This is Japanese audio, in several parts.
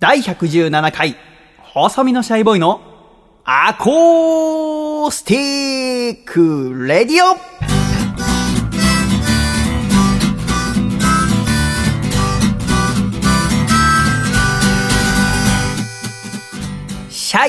第117回、細身のシャイボーイの Acoustic Radio シャ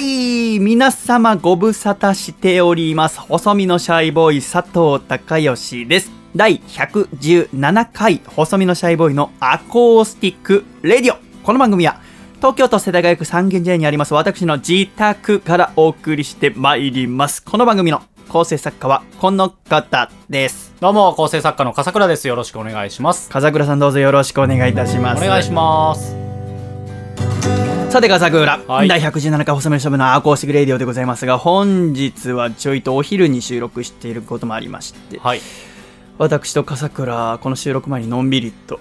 イ皆様ご無沙汰しております。細身のシャイボーイ佐藤孝義です。第117回細身のシャイボーイの Acoustic Radio。この番組は東京都世田谷区三軒茶屋にあります私の自宅からお送りしてまいります。この番組の構成作家はこの方です。どうも、構成作家の笠倉です。よろしくお願いします。笠倉さんどうぞよろしくお願いいたします。お願いします。さて、笠倉、はい第117回細身のシャイボーイの Acoustic Radio でございますが、本日はちょいとお昼に収録していることもありまして、はい。私と笠倉、この収録前にのんびりと、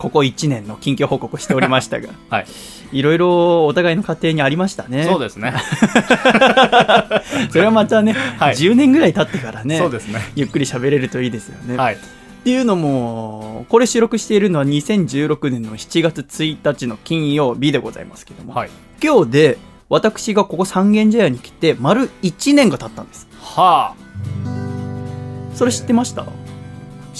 ここ1年の近況報告をしておりましたが、はい。いろいろお互いの家庭にありましたね。そうですね。それはまたね、はい10年ぐらい経ってからね、そうですね。ゆっくり喋れるといいですよね。はい。っていうのも、これ収録しているのは2016年の7月1日の金曜日でございますけども、はい。今日で私がここ三軒茶屋に来て丸1年が経ったんです。はそれ知ってました？あ。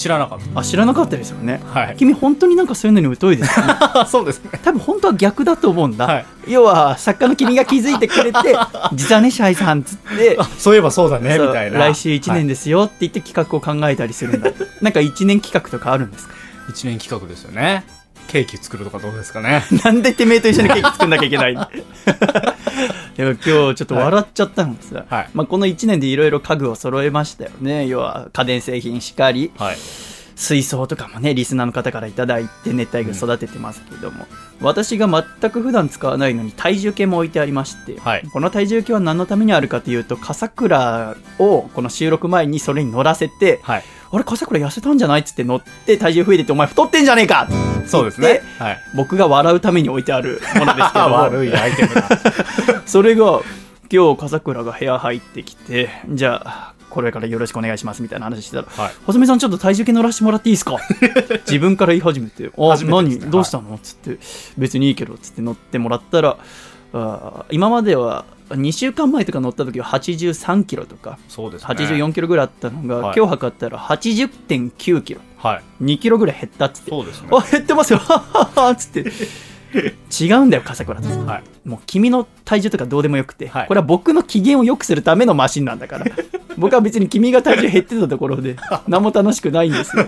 知らなかっあ、知らなかったですよね。た。はい。君本当になんかそういうのに疎いですよね。そうですね。多分本当は逆だと思うんだ。はい要は作家の君が気づいてくれて、実はね、シャイさんっつって、あ、そういえばそうだね、みたいな。来週1年で。ですよって言って企画を考えたりするんだ。なんか1年企画とかあるんですか？一年企画ですよね。ケーキ作るとかどうですかね。なんでてめえと一緒にケーキ作んなきゃいけないの でも今日ちょっと笑っちゃったんですが、はいまあ、この1年でいろいろ家具を揃えましたよね。要は家電製品しかり、はい。水槽とかもね、リスナーの方からいただいて熱帯魚育ててますけども、私が全く普段使わないのに体重計も置いてありまして、はいこの体重計は何のためにあるかというと、笠倉をこの収録前にそれに乗らせて、はい。あれ、笠倉痩せたんじゃないっつって乗って体重増えてって、お前太ってんじゃねえかそうですね。はい。僕が笑うために置いてあるものですけど、悪いアイテムだ。それが今日笠倉が部屋入ってきてじゃあこれからよろしくお願いしますみたいな話してたらはい。「細見さんちょっと体重計乗らせてもらっていいですか? 」自分から言い始めて「あ、てね何？どうしたの?」っつって「別にいいけど」っつって乗ってもらったらあー今までは2週間前とか乗った時は83キロとかそうですね。84キロぐらいあったのが、はい今日測ったら80.9キロはい。2キロぐらい減ったっつってそうですね。あ減ってますよはっはっはっつって違うんだよ笠倉さん。はい。もう君の体重とかどうでもよくて、はい。これは僕の機嫌を良くするためのマシンなんだから。僕は別に君が体重減ってたところで 何も楽しくないんですよ。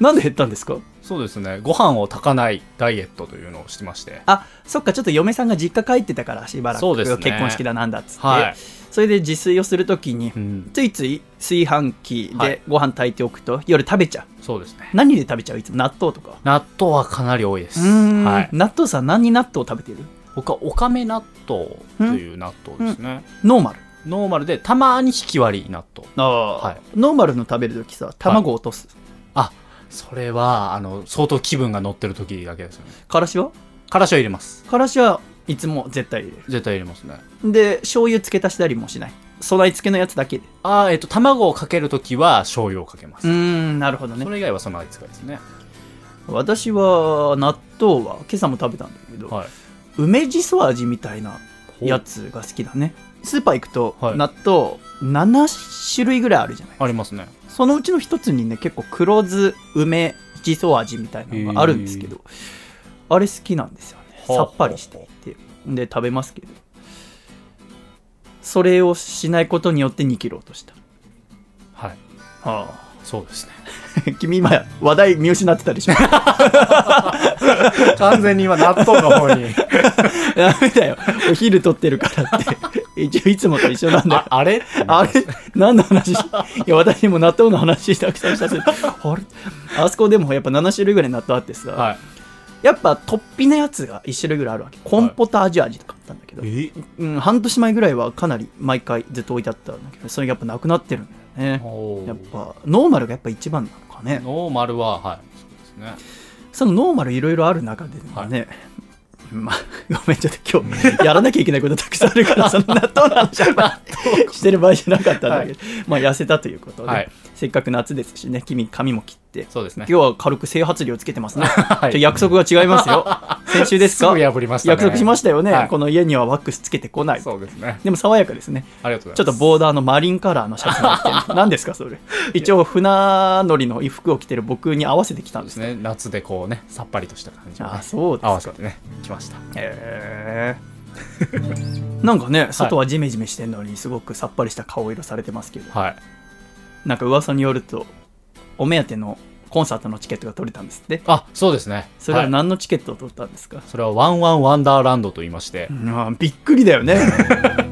なんで減ったんですか？そうですね。ご飯を炊かないダイエットというのをしてまして。あそっかちょっと嫁さんが実家帰ってたからしばらくそうですね。結婚式だなんだっつって、はい。それで自炊をするときに、うん。ついつい炊飯器ではいご飯炊いておくと夜食べちゃうそうですね。何で食べちゃう？いつも？納豆とか？納豆はかなり多いです。はい。納豆さん何納豆食べてる？僕はオカメ納豆という納豆ですね。ノーマル？ノーマルでたまに引き割り納豆。ああ、はいノーマルの食べるときさ卵落とす、あ、それは、あの、相当気分が乗ってる時だけですよね。からしは？からしは入れます。からしはいつも絶対入れ絶対入れますね。るで醤油付け足したりもしない。備え付けのやつだけで。あーえっと、卵をかけるときは醤油をかけます。うーんなるほどね。それ以外は備え付けですね。私は納豆は今朝も食べたんだけど、はい。梅じそ味みたいなやつが好きだね。スーパー行くとはい。納豆7種類ぐらいあるじゃないありますね。そのうちの一つにね結構黒酢梅じそ味みたいなのがあるんですけどあれ好きなんですよね。はあさっぱりしてで食べますけど。それをしないことによって2キロ落とした。はい。はそうですね。あ、君今話題見失ってたでしょ。完全に今納豆の方に。ダメだよ。お昼取ってるからって。一応いつもと一緒なんだよ。あ、あれ？あれ？何の話？しいや私も納豆の話たくさんしたせあれ？あそこでもやっぱ7種類ぐらい納豆あってさ、はい。やっぱ突飛なやつが1種類ぐらいあるわけ。コンポタージュ味とかあったんだけど、え？うん、半年前ぐらいはかなり毎回ずっと置いてあったんだけどそれがやっぱなくなってるんだよね。やっぱノーマルがやっぱ一番なのかね。ノーマルは、はい。そうですね。そのノーマルいろいろある中でね、まあ、ごめん、ちょっと今日、やらなきゃいけないことたくさんあるから、その納豆の話は してる場合じゃなかったんだけど、まあ、痩せたということで、はいせっかく夏ですしね、君、髪も切っって、そうですね。今日は軽く整髪料つけてますね。はいちょ約束が違いますよ。先週ですか？ね。約束しましたよね、はいこの家にはワックスつけてこない。そうですね。でも爽やかですね。ありがとうごちょっとざいます。ボーダーのマリンカラーのシャツが着てる。何ですか、それ？一応、船乗りの衣服を着てる僕に合わせてきたんですすね。夏でこうね、さっぱりとした感じをねあ、そうですか。合わせてね、来ました。へーなんかね、外はジメジメしてるのに、すごくさっぱりした顔色されてますけど、はい。なんか噂によると、お目当てのコンサートのチケットが取れたんですって。あ、そうですね。それははい。何のチケットを取ったんですか、それはワンワンワンダーランドと言いまして、あびっくりだよね。だから、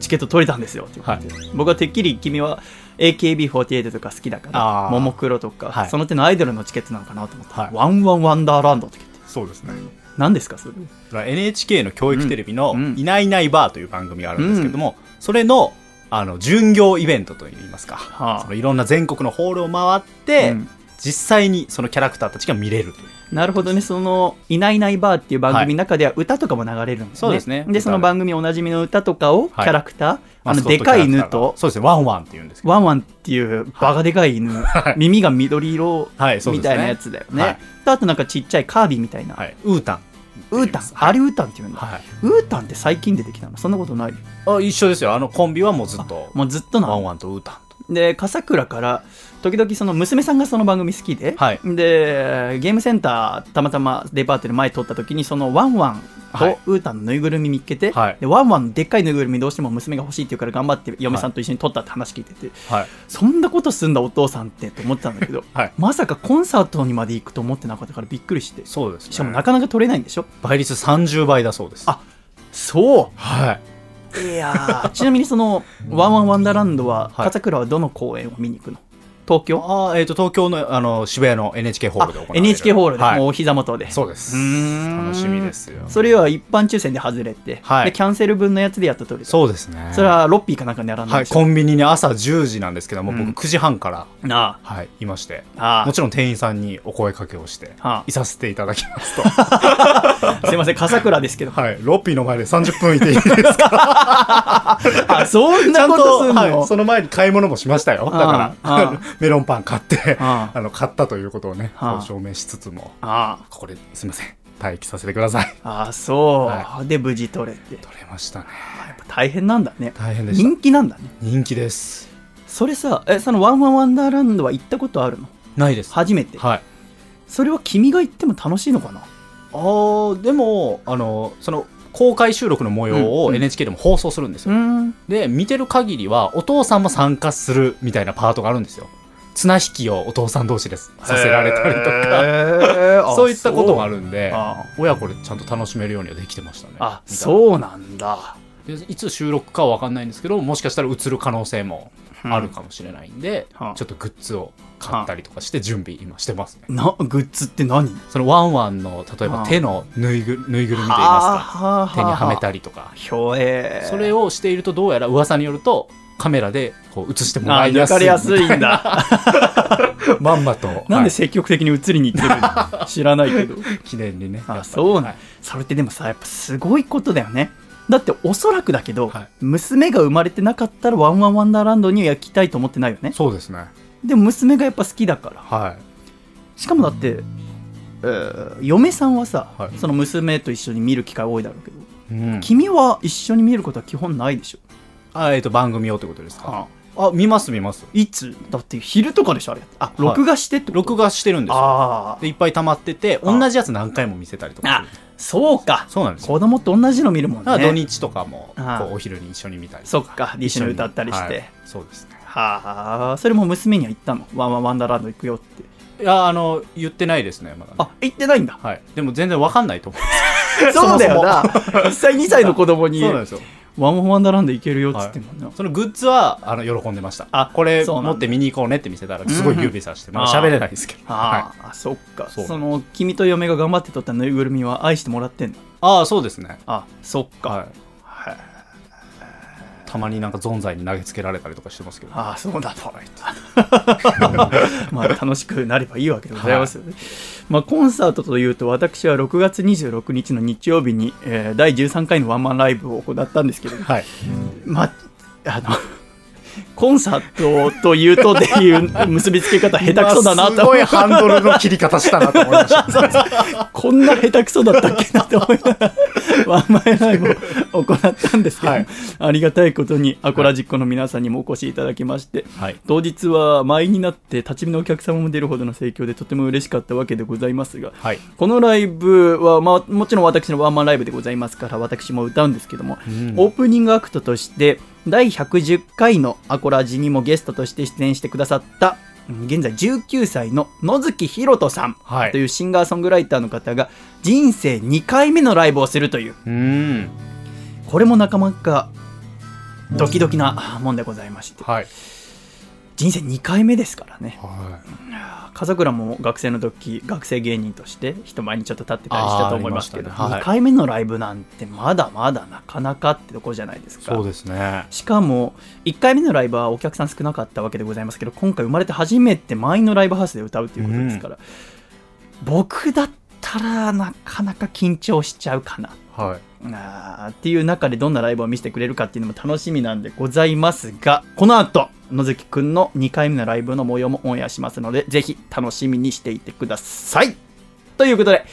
チケット取れたんですよって言って、僕はてっきり君は AKB48 とか好きだから、あー。ももクロとか、はい。その手のアイドルのチケットなのかなと思って、はい。ワンワンワンダーランドって言って、そうですね。何ですか、それ？それは NHK の教育テレビのうん「いないいないバー」という番組があるんですけども、それのあの巡業イベントといいますか、はあ。そのいろんな全国のホールを回って、うん。実際にそのキャラクターたちが見れるという。なるほどね、その、いないいないバーっていう番組の中では歌とかも流れるんですね。そうですね。で、その番組おなじみの歌とかを、キはい。ャラクター、あの、マスコッでかい犬と、そうですね。ワンワンっていうんですけど。ワンワンっていうバカでかい犬、耳が緑色はいそうですね。みたいなやつだよね。はい。とあとなんかちっちゃいカービィみたいな。はい、ウータンウータン、はい。あれウータンって言うんだ。はい。ウータンって最近出てきたの？そんなことない？あ一緒ですよ。あのコンビはもうずっと。もうずっとなの？ワンワンとウータンと。で笠倉から時々その娘さんがその番組好きで、はい。でゲームセンターたまたまデパートで前通った時にそのワンワンはい。とウータンのぬいぐるみ見っけて、はい。でワンワンのでっかいぬいぐるみどうしても娘が欲しいって言うから頑張って嫁さんと一緒に取ったって話聞いてて、はい。そんなことすんだお父さんってと思ってたんだけど、はい。まさかコンサートにまで行くと思ってなかったからびっくりして。そうです、ね、しかもなかなか取れないんでしょ？倍率30倍だそうです。あそう。はい。いやー。ちなみにそのワンワンワンダーランドははい。笠倉はどの公演を見に行くの？東京？あーえっ、と東京のあの渋谷の NHK ホールで行われる。NHK ホールで、はい。もうお膝元で。そうです。楽しみですよ。それは一般抽選で外れて、はい。でキャンセル分のやつでやっと取れたそうですね。それはロッピーかなんかに並んだはい、んでしょ、コンビニに朝10時なんですけども、うん。僕9時半から、あはい、いまして。ああ。もちろん店員さんにお声かけをして、はあ。いさせていただきますと。あ すいません笠倉ですけど。はいロッピーの前で30分いていいですか？あそんなんことすんの、はい、その前に買い物もしましたよ。だから メロンパン買ってああ。の買ったということをね、証明しつつもあここですいません待機させてください。ああそう、はで無事取れて。取れましたね。やっぱ大変なんだね。大変でした。人気なんだね。人気です。それさえそのワンワンワンダーランドは行ったことあるの？ないです。初めて。はい。それは君が行っても楽しいのかな？あーでもあのその公開収録の模様うんをうん。NHK でも放送するんですよ、ん。で見てる限りはお父さんも参加するみたいなパートがあるんですよ綱引きをお父さん同士ですさせられたりとか。かそういったこともあるんであ親子でちゃんと楽しめるようにはできてましたね。あそうなんだ。でいつ収録かは分かんないんですけどもしかしたら映る可能性もあるかもしれないんで、はあ。ちょっとグッズを買ったりとかして準備今してますね。なグッズって何？そのワンワンの例えはあ。ば手のぬいぐぬいぐるみといいますか。は手にはめたりりとか。それをしているとどうやら噂によるとカメラでこう映してもらいやすい。かれやすいんだ。まんまと。なんはい。で積極的に映りに行ってるの？知らないけど。記念にね。あり。そうなん、はい。それってでもさやっぱすごいことだよね。だっておそらくだけど、はい。娘が生まれてなかったらワンワンワンダーランドには行きたいと思ってないよね。そうですね。でも娘がやっぱ好きだから。はい。しかもだって、えー嫁さんはさ、はい。その娘と一緒に見る機会多いだろうけど、うん。君は一緒に見ることは基本ないでしょ、あえっと番組用ってことですか？あ。見ます見ます。いつ？だって昼とかでしょあれ。あい。録画してって録画してるんですよ。でいっぱい溜まっててあ同じやつ何回も見せたりとかあそうか。そうなんですよ。子供と同じの見るもんだから土ね日とかもあこうお昼に一緒に見たりそっかディッシュの歌ったりして、はい。そうですね。はあ。それも娘には言ったの？ワンワンワンダーランド行くよって。いやあの言ってないですねまだね。あ行ってないんだ。はい。でも全然わかんないと思う。そうだよな。1歳2歳の子供にそうなんですよワンワンワンダーランド行けるよっつってんもんな、そのグッズはあの喜んでました。あこれ持って見に行こうねって見せたらすごい指さして、まだ喋れないですけど。はい。ああ、そっか。その君と嫁が頑張って撮ったぬいぐるみは愛してもらってんの？ああそうですね。あそっか、はいはいたまになんかゾンザイに投げつけられたりとかしてますけどああそうだと まあ楽しくなればいいわけでございます。よね、まあ、コンサートというと私は6月26日の日曜日に、えー第13回のワンマンライブを行ったんですけれどはい。まああのコンサートというとでいう結びつけ方下手くそだなと。すごいハンドルの切り方したなと思いました。こんな下手くそだったっけなと思いながら、ワンマンライブを行ったんですけど、はい。ありがたいことにアコラジックの皆さんにもお越しいただきまして、はい。当日は満員になって立ち見のお客様も出るほどの盛況でとても嬉しかったわけでございますが、はい。このライブは、まあ、もちろん私のワンマンライブでございますから私も歌うんですけども、うん。オープニングアクトとして第110回のアコラジにもゲストとして出演してくださったうん現在19歳の野月ひろとさんはい。というシンガーソングライターの方が人生2回目のライブをするという。うん。これもなかなかドキドキなもんでございまして。はい。人生2回目ですからね。は風倉も学生の時学生芸人として人前にちょっと立ってたりしたと思いますけど、ねはい2回目のライブなんてまだまだなかなかってとこじゃないですかそうですね。しかも1回目のライブはお客さん少なかったわけでございますけど今回生まれて初めて満員のライブハウスで歌うということですから、僕だったらなかなか緊張しちゃうかなはい。あーっていう中でどんなライブを見せてくれるかっていうのも楽しみなんでございますがこの後野月くんの2回目のライブの模様もオンエアしますのでぜひ楽しみにしていてください。ということで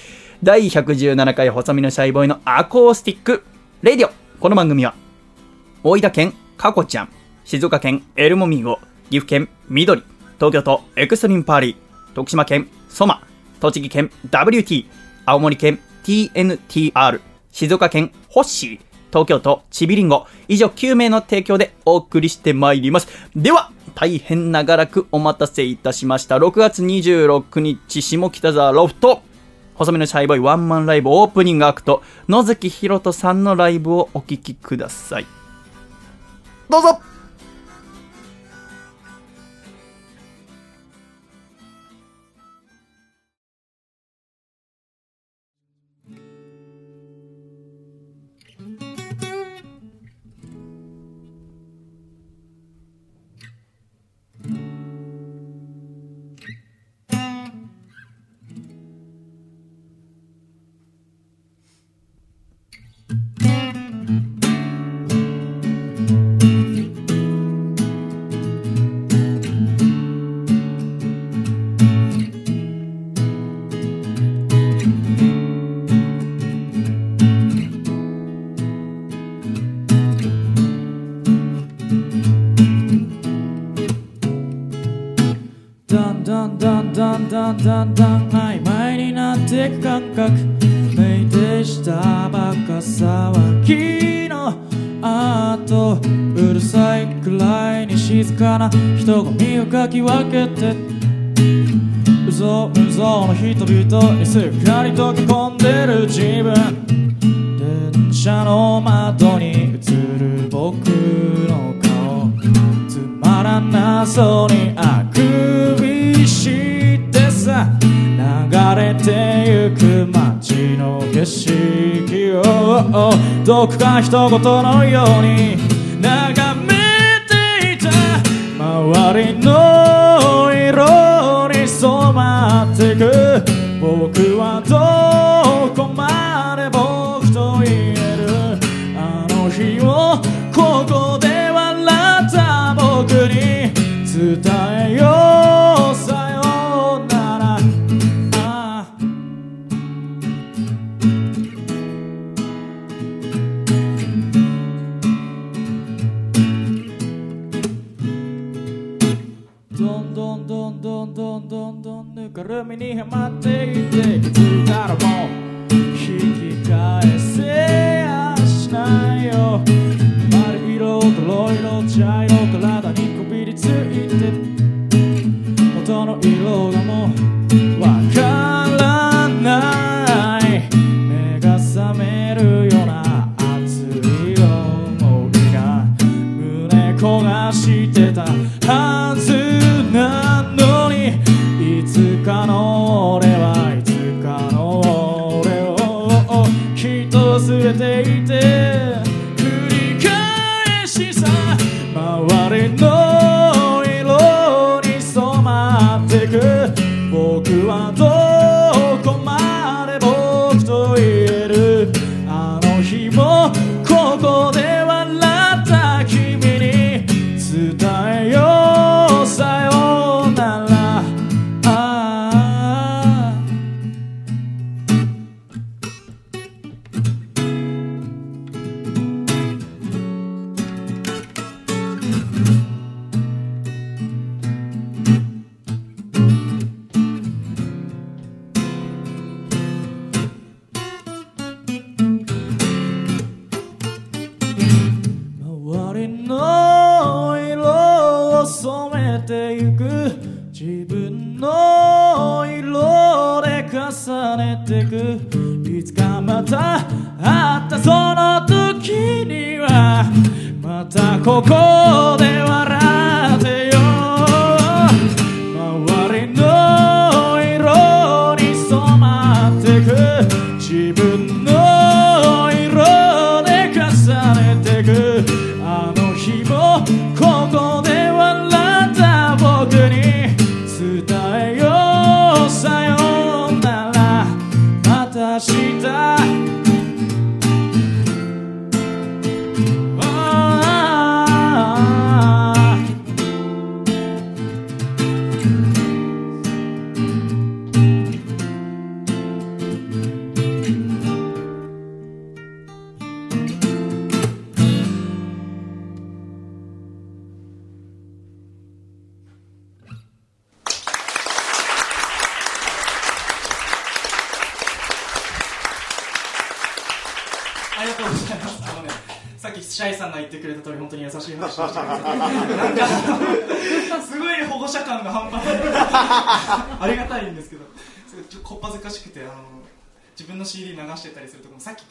第117回細身のシャイボーイのアコースティックレディオ。この番組は大分県かこちゃん静岡県エルモミーゴ岐阜県緑東京都エクストリームパーリー徳島県ソマ栃木県 WT 青森県 TNTR 静岡県ホッシー東京都ちびりんご以上9名の提供でお送りしてまいります。では大変長らくお待たせいたしました。6月26日下北沢ロフト。細身のシャイボーイワンマンライブオープニングアクト野月ひろとさんのライブをお聴きください。どうぞ。だんだんだん曖昧になってく感覚。めいてしたバカ騒ぎの後うるさいくらいに静かな人混みをかき分けて。うぞうぞの人々にすっかり溶け込んでる自分。電車の窓に映る僕の顔。つまらなそうにてゆく街の景色をどこか一言のように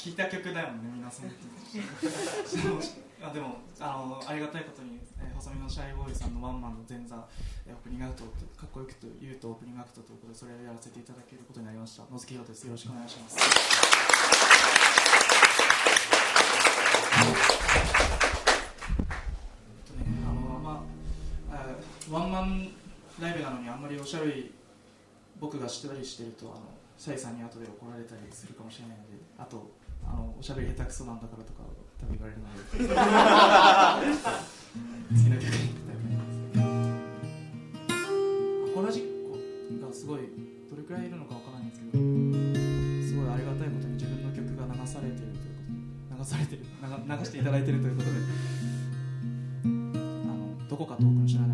するとこもさっき聴いた曲だよね、皆さん。あでもあのありがたいことに、えー細身のシャイボーイさんのワンマンの前座、えーオープニングアクトかっこよくと言うとオープニングアクトということでそれをやらせていただけることになりました野月ひろですよろしくお願いしますえっとねあのまあえーワンマンライブなのにあんまりおしゃべり僕がしてたりしてるとあのシャイさんに後で怒られたりするかもしれないのであとあのおしゃべり下手くそなんだからとか多分言われるので次の曲に行きたいと思いますアコラジッコがすごいどれくらいいるのかわからないんですけどすごいありがたいことに自分の曲が流されてるということで流されてる流していただいてるということであのどこか遠くの知らない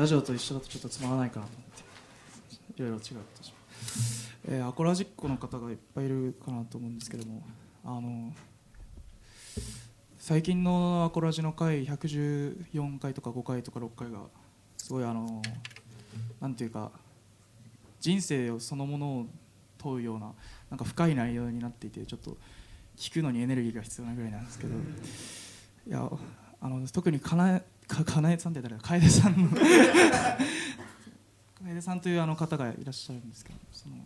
ラジオと一緒だとちょっとつまらないかなと思っていろいろ違うことしま、えーアコラジックの方がいっぱいいるかなと思うんですけどもあの最近のアコラジの回114回とか5回とか6回がすごいあのなんていうか人生をそのものを問うようななんか深い内容になっていてちょっと聞くのにエネルギーが必要なぐらいなんですけどいやあの特にかなかかなえさんって誰だ？楓さん楓 さんというあの方がいらっしゃるんですけどその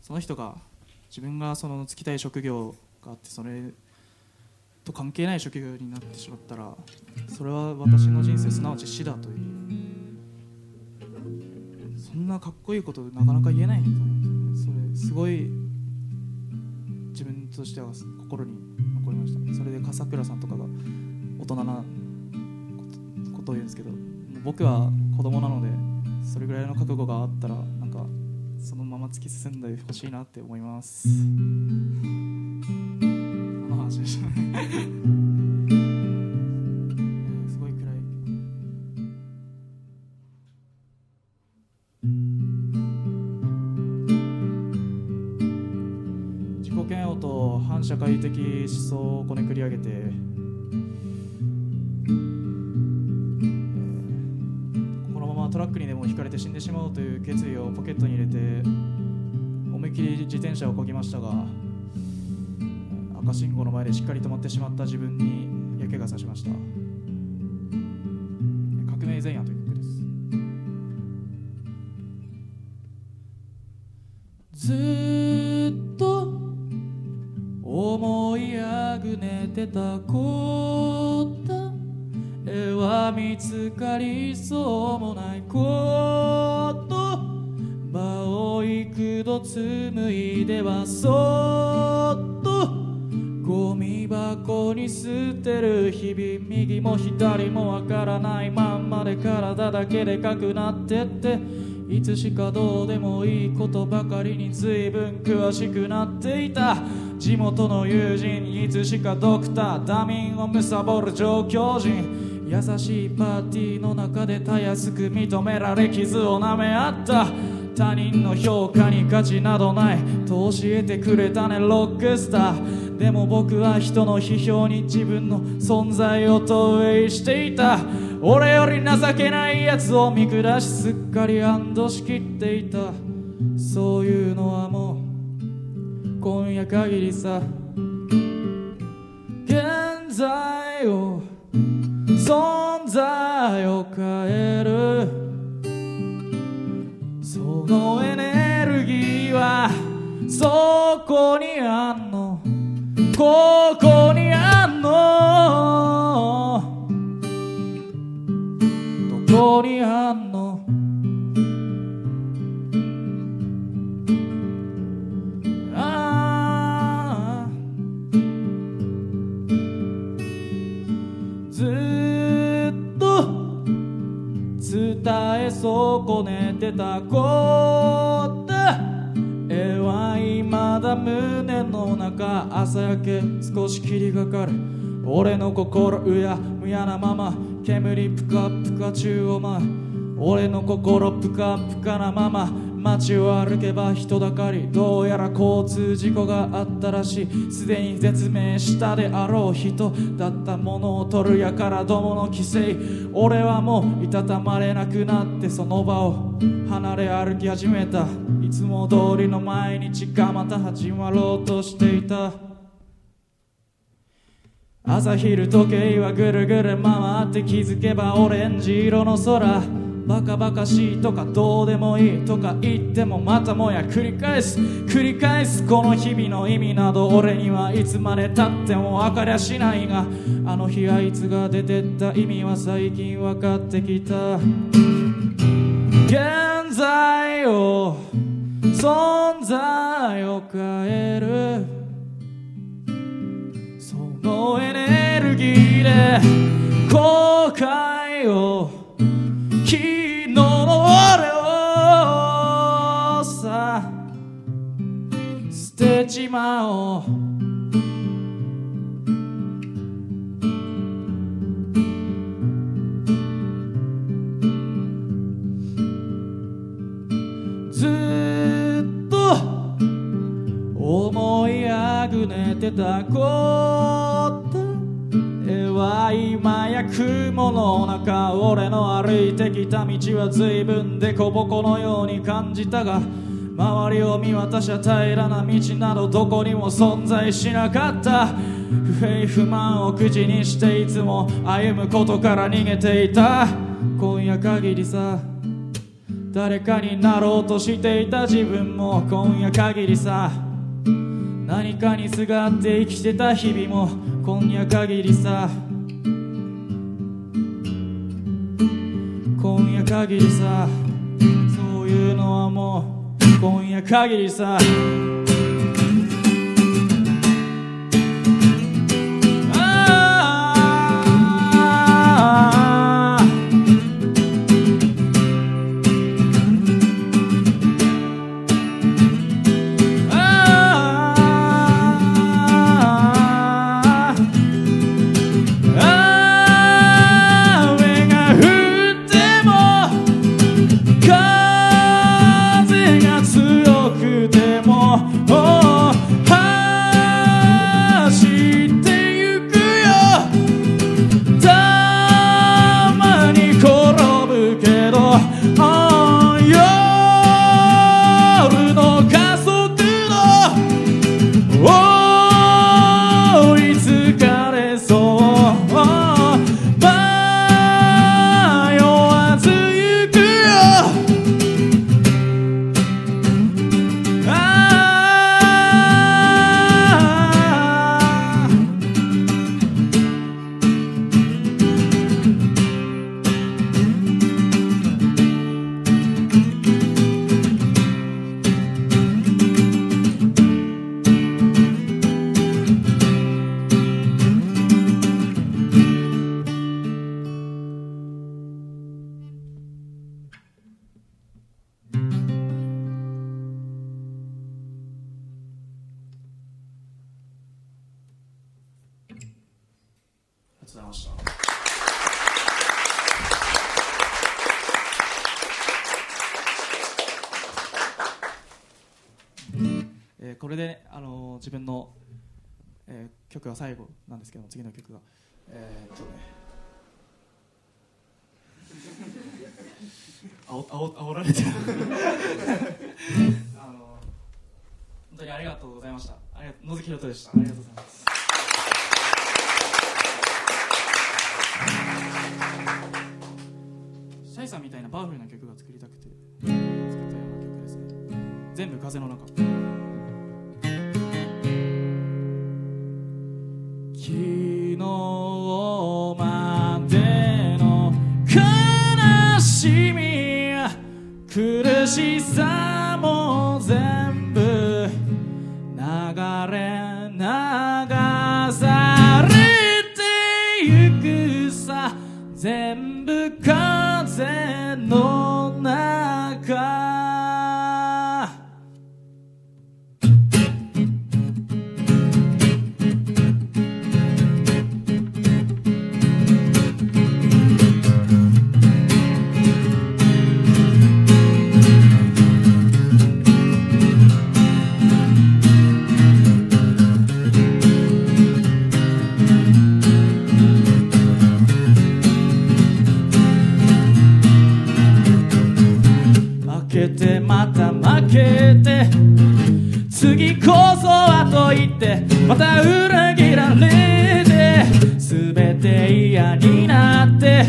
その人が自分がその就きたい職業があってそれと関係ない職業になってしまったらそれは私の人生すなわち死だという。そんなかっこいいことなかなか言えないと思うんですよね。それすごい自分としては心に残りましたそれで笠倉さんとかが大人なことを言うんですけど僕は子供なのでそれぐらいの覚悟があったらなんかそのまま突き進んでほしいなって思います。この話でしたね。すごい暗い。自己嫌悪と反社会的思想をこねくり上げて、トラックにでもひかれて死んでしまうという決意をポケットに入れて思いっきり自転車をこぎましたが赤信号の前でしっかり止まってしまった自分に嫌気がさしました。革命前夜という曲です。ずっと思いあぐねてたこと絵は見つかりそう。紡いではそっとゴミ箱に捨てる日々右も左もわからないまんまで体だけでかくなってっていつしかどうでもいいことばかりに随分詳しくなっていた。地元の友人いつしかドクターダミンを貪る上京人優しいパーティーの中でたやすく認められ傷を舐め合った他人の評価に価値などないと教えてくれたねロックスター。でも僕は人の批評に自分の存在を投影していた。俺より情けないやつを見下しすっかり安堵しきっていた。そういうのはもう今夜限りさ。現在を存在を変える。のエネルギーはそこにあんの。ここにあんの。どこにあんの。え損ねてたこと。絵は未だ胸の中朝焼け少し霧がかる俺の心うやむやなまま。煙ぷかぷか中を舞う。俺の心ぷかぷかなまま。街を歩けば人だかりどうやら交通事故があったらしい。すでに絶命したであろう人だったものを取るやからどもの規制。俺はもういたたまれなくなってその場を離れ歩き始めた。いつも通りの毎日がまた始まろうとしていた。朝昼時計はぐるぐる回って気づけばオレンジ色の空。バカバカしいとかどうでもいいとか言ってもまたもや繰り返す繰り返すこの日々の意味など俺にはいつまでたっても分かりゃしないがあの日あいつが出てった意味は最近分かってきた。現在を存在を変える。そのエネルギーで後悔を昨てちまおう。ずっと思いあぐねてたこと絵は今や雲の中。俺の歩いてきた道は随分でこぼこのように感じたが周りを見渡しゃ平らな道などどこにも存在しなかった。不平不満を口にしていつも歩むことから逃げていた。今夜限りさ誰かになろうとしていた。自分も今夜限りさ何かにすがって生きてた日々も今夜限りさ。今夜限りさそういうのはもう今夜限りさ。えー曲が最後なんですけども次の曲が。えーっとね。あおあお煽られてる。あのー本当にありがとうございました。ありがとう野月ひろとでした。ありがとうございます。シャイさんみたいなパワフルな曲が作りたくて作ったような曲ですね。全部風の中しさも全部流れけて次こそはと言ってまた裏切られて全て嫌になって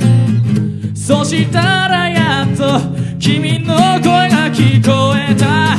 そしたらやっと君の声が聞こえた。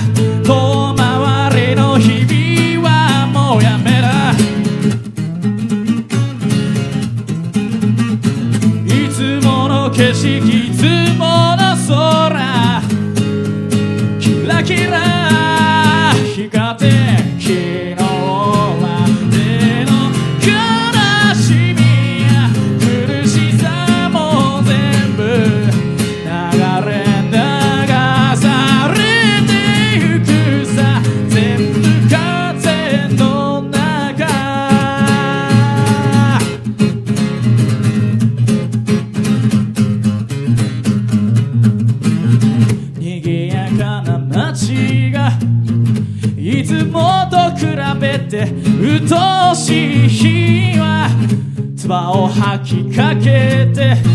吐きかけて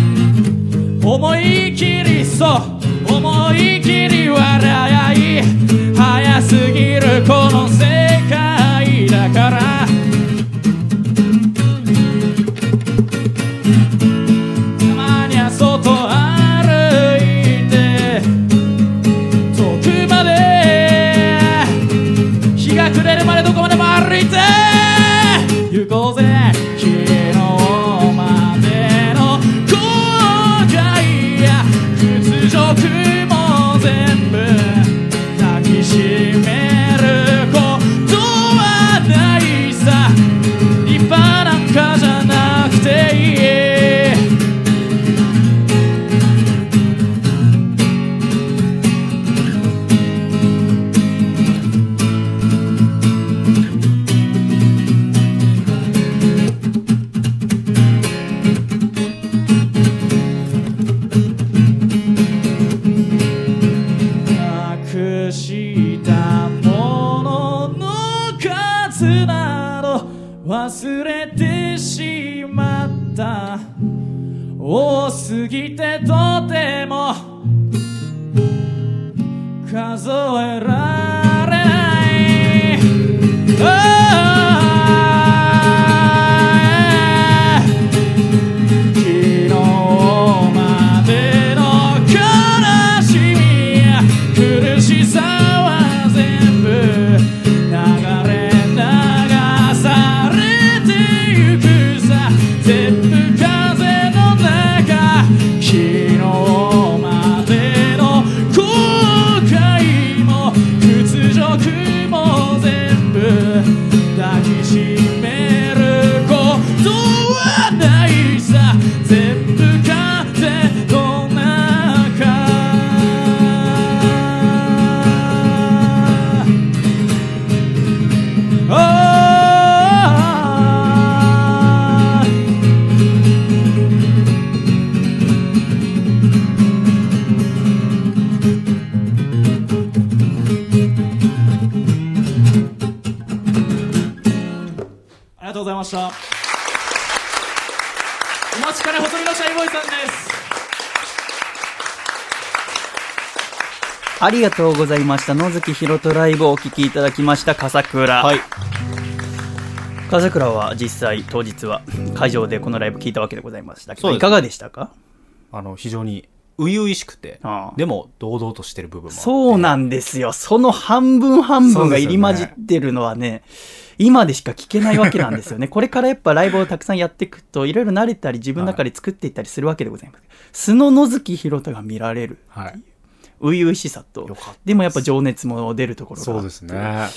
がとうございました。野月ひろとライブをお聴きいただきました、笠倉。はい。笠倉は実際、当日は会場でこのライブ聞いたわけでございましたけど、いかがでしたか？あの、非常に初々しくてああ、でも堂々としてる部分も。そうなんですよ。その半分半分が入り混じってるのはね、今でしか聞けないわけなんですよね。これからやっぱライブをたくさんやっていくと、いろいろ慣れたり、自分の中で作っていったりするわけでございます。素の野月ひろとが見られる。はい。初々しさとで、でもやっぱ情熱も出るところが。そうですね。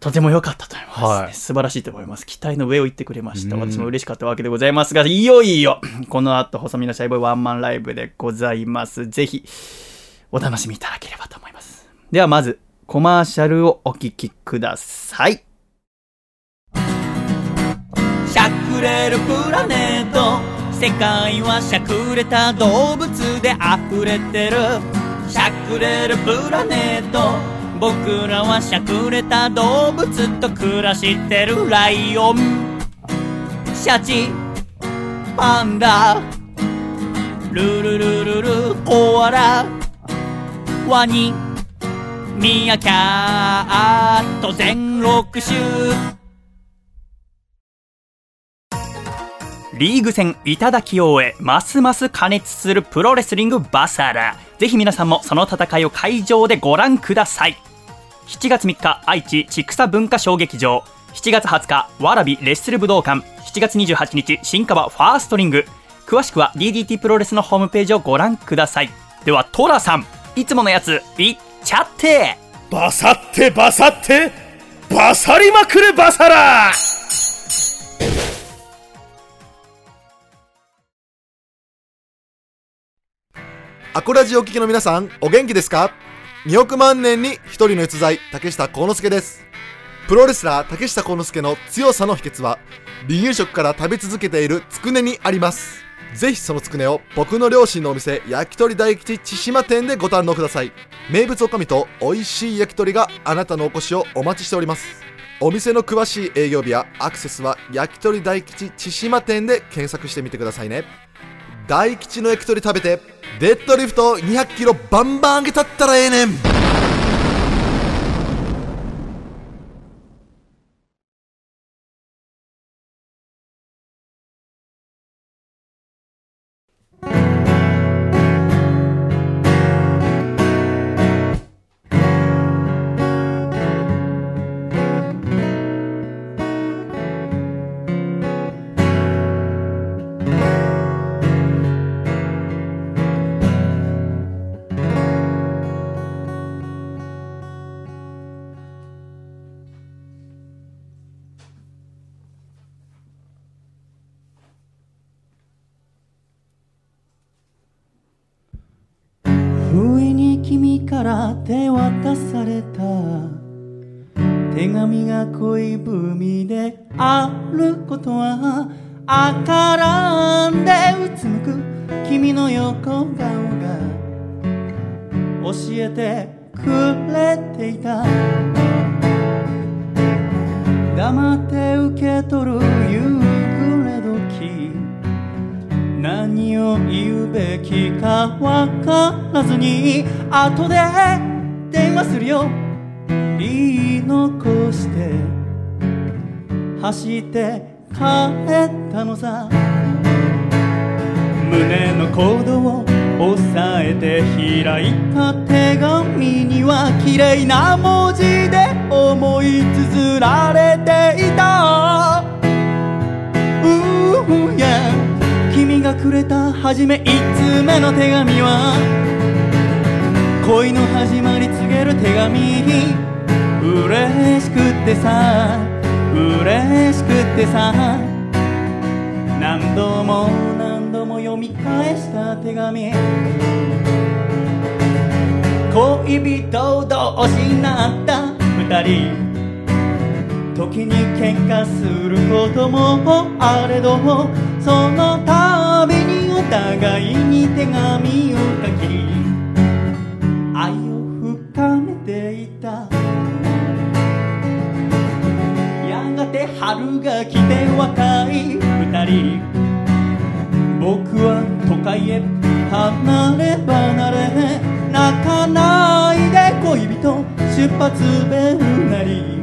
とても良かったと思います、はい素晴らしいと思います。期待の上を行ってくれました。私も嬉しかったわけでございますが、いよいよ、この後、細身のシャイボーイワンマンライブでございます。ぜひ、お楽しみいただければと思います。ではまず、コマーシャルをお聞きください。しゃくれるプラネット世界はしゃくれた動物で溢れてるしゃくれるプラネット。僕らはしゃくれた動物と暮らしてるライオン。シャチパンダ。ルルルルルコアラ。ワニ。ミヤキャット全6種。リーグ戦いただきを終え、ますます加熱するプロレスリングバサラ。ぜひ皆さんもその戦いを会場でご覧ください。7月3日、愛知千草文化小劇場。7月20日、わらびレッスル武道館。7月28日、新川ファーストリング。詳しくは DDT プロレスのホームページをご覧ください。では、トラさん、いつものやつ、いっちゃってバサってバサってバサりまくれバサラアコラジお聞きの皆さん、お元気ですか ?2 億万年に一人の逸材、竹下幸之助です。プロレスラー竹下幸之助の強さの秘訣は、離乳食から食べ続けているつくねにあります。ぜひそのつくねを僕の両親のお店、焼き鳥大吉千島店でご堪能ください。名物おかみと美味しい焼き鳥があなたのお越しをお待ちしております。お店の詳しい営業日やアクセスは焼き鳥大吉千島店で検索してみてくださいね。大吉の焼き鳥食べてデッドリフト200キロバンバン上げたったらええねん。君から手渡された。手紙が恋文であることはあからんでうつむく。君の横顔が教えてくれていた。黙って受け取る夕暮れ時。何を言うべきかわからずに後で電話するよ。言い残して走って帰ったのさ。胸のコードを押さえて開いた手紙には綺麗な文字で思い綴られていた。君がくれた初め一通目の手紙は恋の始まり告げる手紙。嬉しくってさ嬉しくってさ何度も何度も読み返した手紙。恋人同士になった二人。時に喧嘩することもあれどそのたびにお互いに手紙を書き愛を深めていた。やがて春が来て若い二人。僕は都会へ離れ離れ泣かないで恋人出発ベルなり。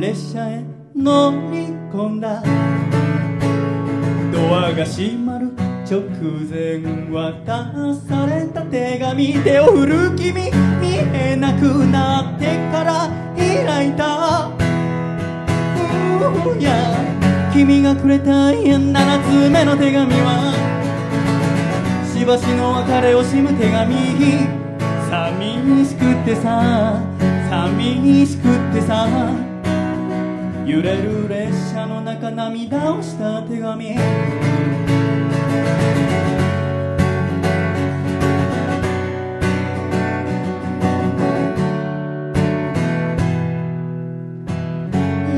列車へ乗り込んだ。ドアが閉まる直前渡された手紙手を振る君見えなくなってから開いた。うや君がくれた7つ目の手紙はしばしの別れを惜しむ手紙。寂しくってさ寂しくってさ。揺れる列車の中涙をした手紙。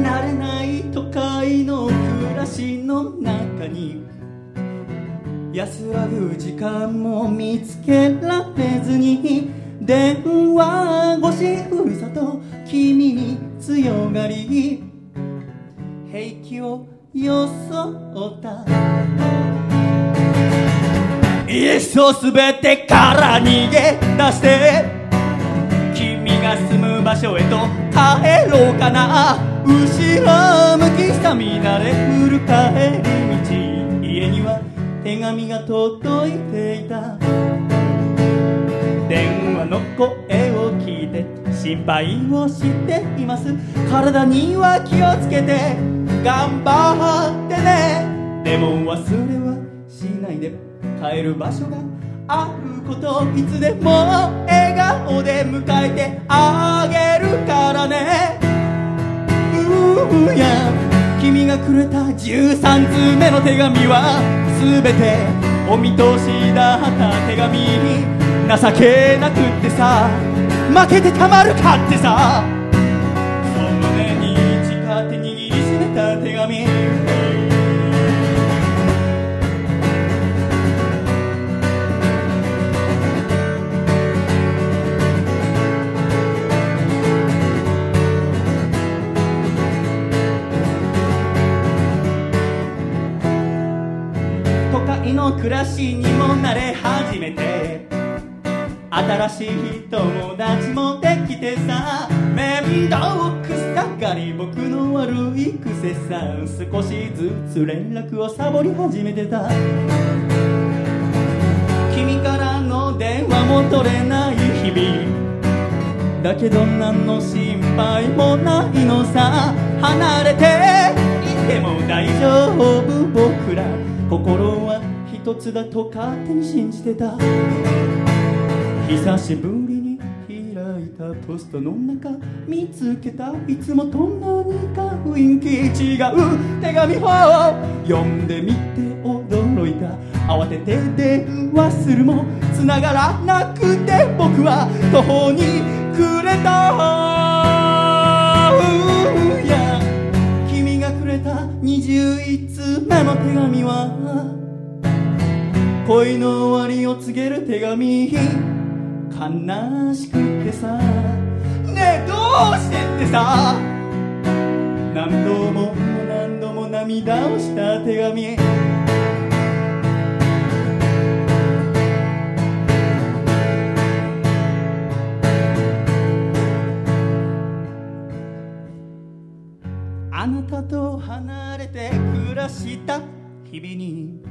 慣れない都会の暮らしの中に安らぐ時間も見つけられずに電話越しふるさと君に強がり。平気を装った。イエスをすべてから逃げ出して。君が住む場所へと帰ろうかな。後ろ向きした見慣れふる帰り道。家には手紙が届いていた。電話の声を聞いて心配をしています。体には気をつけて。頑張ってね。でも忘れはしないで。帰る場所があることいつでも笑顔で迎えてあげるからね。うーや君がくれた13通目の手紙は全てお見通しだった手紙。情けなくってさ。負けてたまるかってさ。めた手紙都会の暮らしにも慣れ始めて。新しい友達もできてさ。面倒くさがり僕の悪い癖さ。少しずつ連絡をサボり始めてた。君からの電話も取れない日々。だけど何の心配もないのさ。離れていても大丈夫僕ら。心は一つだと勝手に信じてた。久しぶりに開いたポストの中見つけたいつもと何か雰囲気違う手紙を読んでみて驚いた。慌てて電話するも繋がらなくて僕は途方に暮れたうや君がくれた21通目の手紙。は恋の終わりを告げる手紙。悲しくてさ。ねえどうしてってさ。何度も何度も涙をした手紙。あなたと離れて暮らした日々に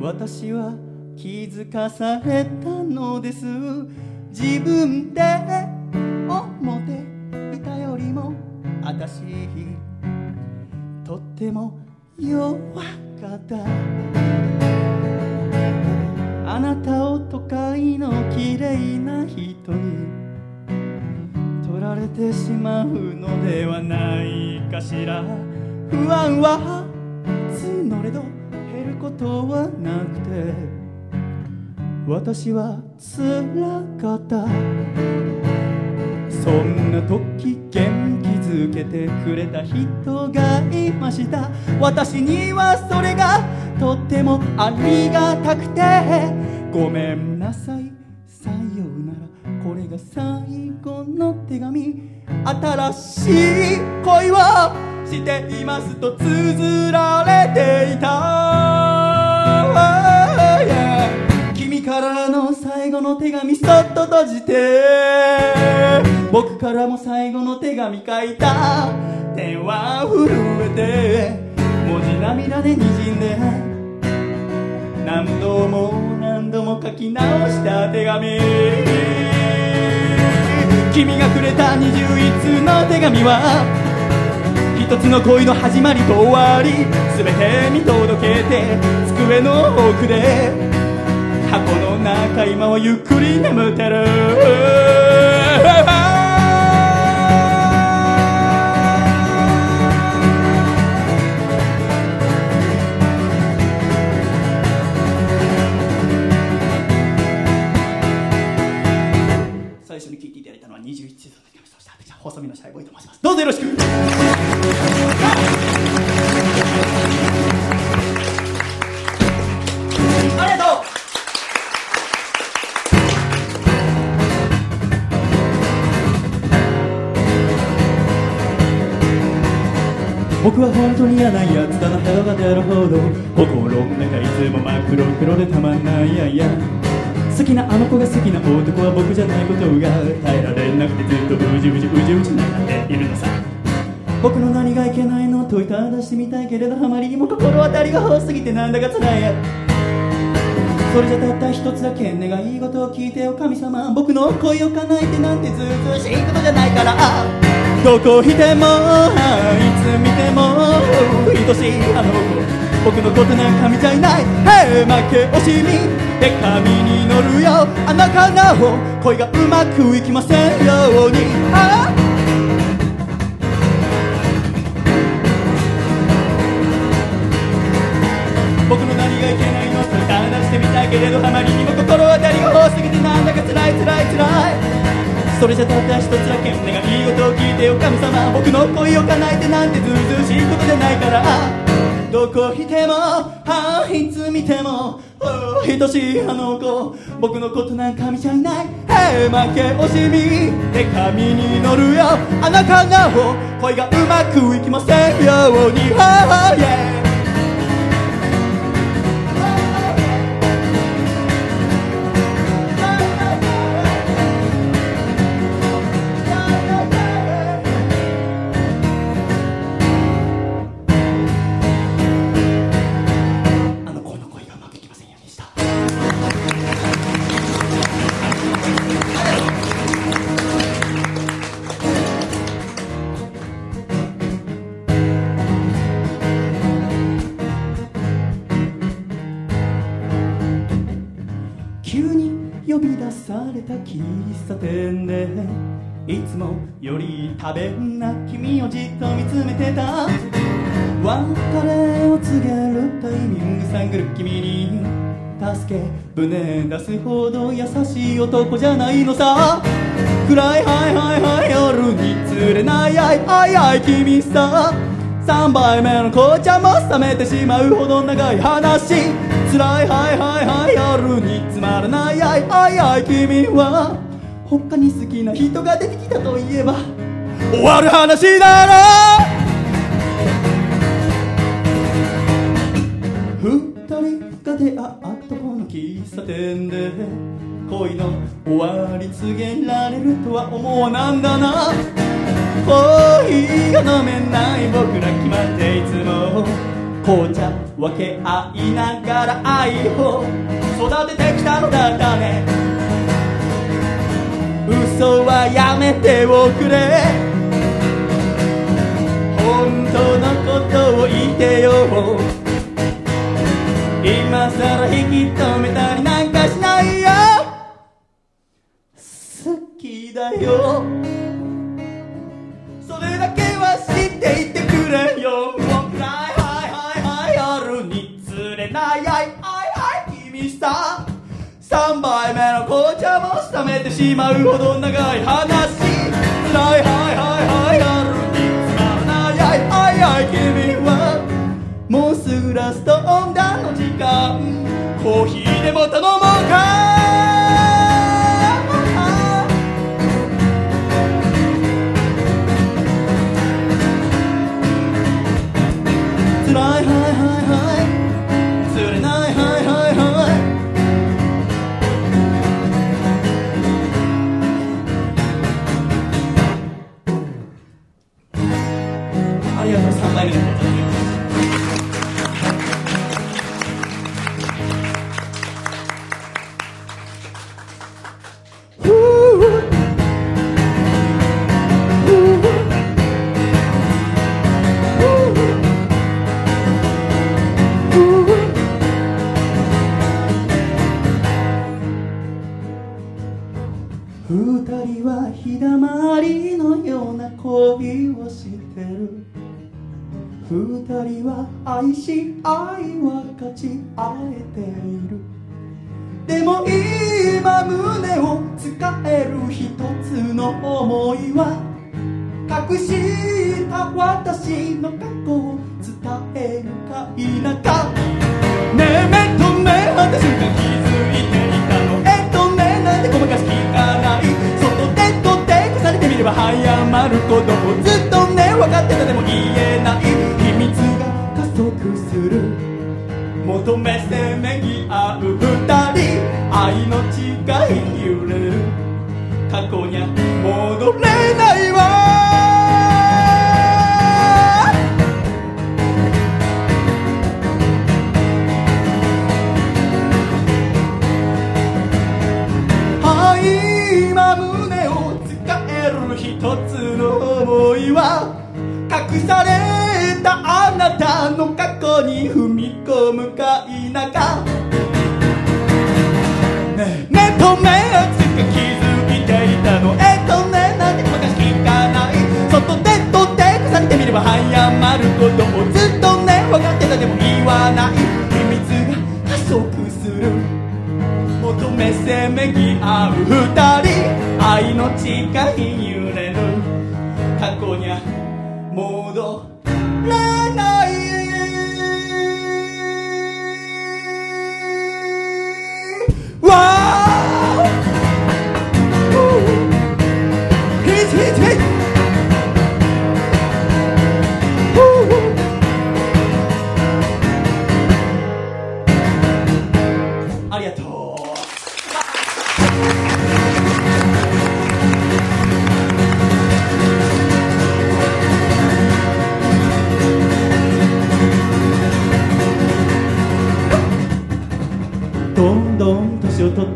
私は気づかされたのです。自分で思っていたよりも私とっても弱かった。あなたを都会の綺麗な人に取られてしまうのではないかしら。不安は募れど減ることはなくて私は辛かった。そんな時元気づけてくれた人がいました。私にはそれがとってもありがたくて。ごめんなさい。さようなら。これが最後の手紙。新しい恋をしていますと綴られていた、からの最後の手紙そっと閉じて僕からも最後の手紙書いた。手は震えて文字涙でにじんで何度も何度も書き直した手紙。君がくれた21通の手紙は一つの恋の始まりと終わり全て見届けて机の奥で箱の中今はゆっくり眠ってる。最初に聞いていただいたのは21通の手紙そして私は細身のシャイボーイと申します。どうぞよろしく。僕は本当に嫌なやつだな腹が出るほど。心の中いつも真っ黒黒でたまんないやいや。好きなあの子が好きな男は僕じゃないことが耐えられなくてずっとうじうじうじうじ悩んでいるのさ。僕の何がいけないの問いただしてみたいけれどあまりにも心当たりが多すぎてなんだか辛い。それじゃたった一つだけ願い事を聞いてよ神様。僕の恋を叶えてなんてずうずうしいことじゃないから。どこいてもいつ見ても愛しい。あの子僕のことなんか見ちゃいない。Hey 負け惜しみ。で髪に乗るよ。あのかなを恋がうまくいきませんように。あ僕それじゃたった一つだけ願い事を聞いてよ神様僕の恋を叶えてなんてずうずうしいことじゃないから。どこいてもあいつ見てもお愛しいあの子僕のことなんか見ちゃいない。Hey 負け惜しみ。で髪に乗るよ。あのかなを恋がうまくいきませんように。Oh yeah た喫茶店でいつもより食べんな君をじっと見つめてた。別れを告げるタイミング探る君に助け舟出すほど優しい男じゃないのさ。暗いはいはいはい夜に釣れないあいあいあい君さ。3杯目の紅茶も冷めてしまうほど長い話。辛い。はいはいはい夜につまらないあいあいあい君は他に好きな人が出てきたといえば終わる話だろ二人が出会ったこの喫茶店で恋の終わり告げられるとは思わなんだな。恋が飲めない僕ら決まっていつも紅茶分け合いながら愛を育ててきたのだったね嘘はやめておくれ。本当のことを言ってよ。今さら引き止めたりなんかしないよ。好きだよ。それだけは知っていてくれよ。ないはいはいはい君さ。3杯目の紅茶も冷めてしまうほど長い話。辛いはいはいはい夜につまらないはいはいはい君はもうすぐラストオンダの時間コーヒーでも頼もうか二人は日だまりのような恋をしてる。二人は愛し愛分かち合えている。でも今胸を使える一つの思いは隠した私の過去を伝えるか否か。ねえ目と目合った瞬は早まることをずっとね分かってたでも言えない秘密が加速する求めせめぎ合う二人愛の誓い揺れる過去にゃ戻れないわの想いは隠されたあなたの過去に踏み込むか否か。ねえねと目をつけ気づいていたの。えっとねなんて細かし聞かない。外でとって重ねてみれば早まることをずっとね分かってたでも言わない。秘密が加速する。求めせめぎ合う二人。愛の誓い。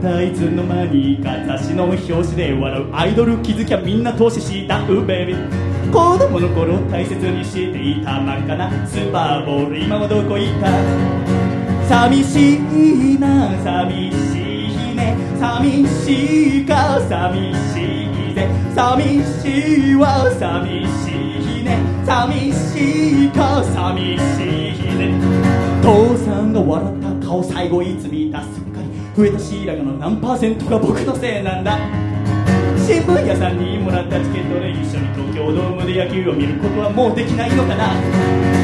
ったいつの間にか雑誌の表紙で笑うアイドル気づきゃみんな投資したうベビー子供の頃大切にしていた真っ赤なスーパーボール今はどこ行った？寂しいな寂しいね。寂しいか寂しいぜ。寂しいわ寂しいね。寂しいか寂しいね。父さんが笑った顔最後いつ見た？す増えた白髪の何パーセントが僕のせいなんだ。新聞屋さんにもらったチケットで一緒に東京ドームで野球を見ることはもうできないのかな。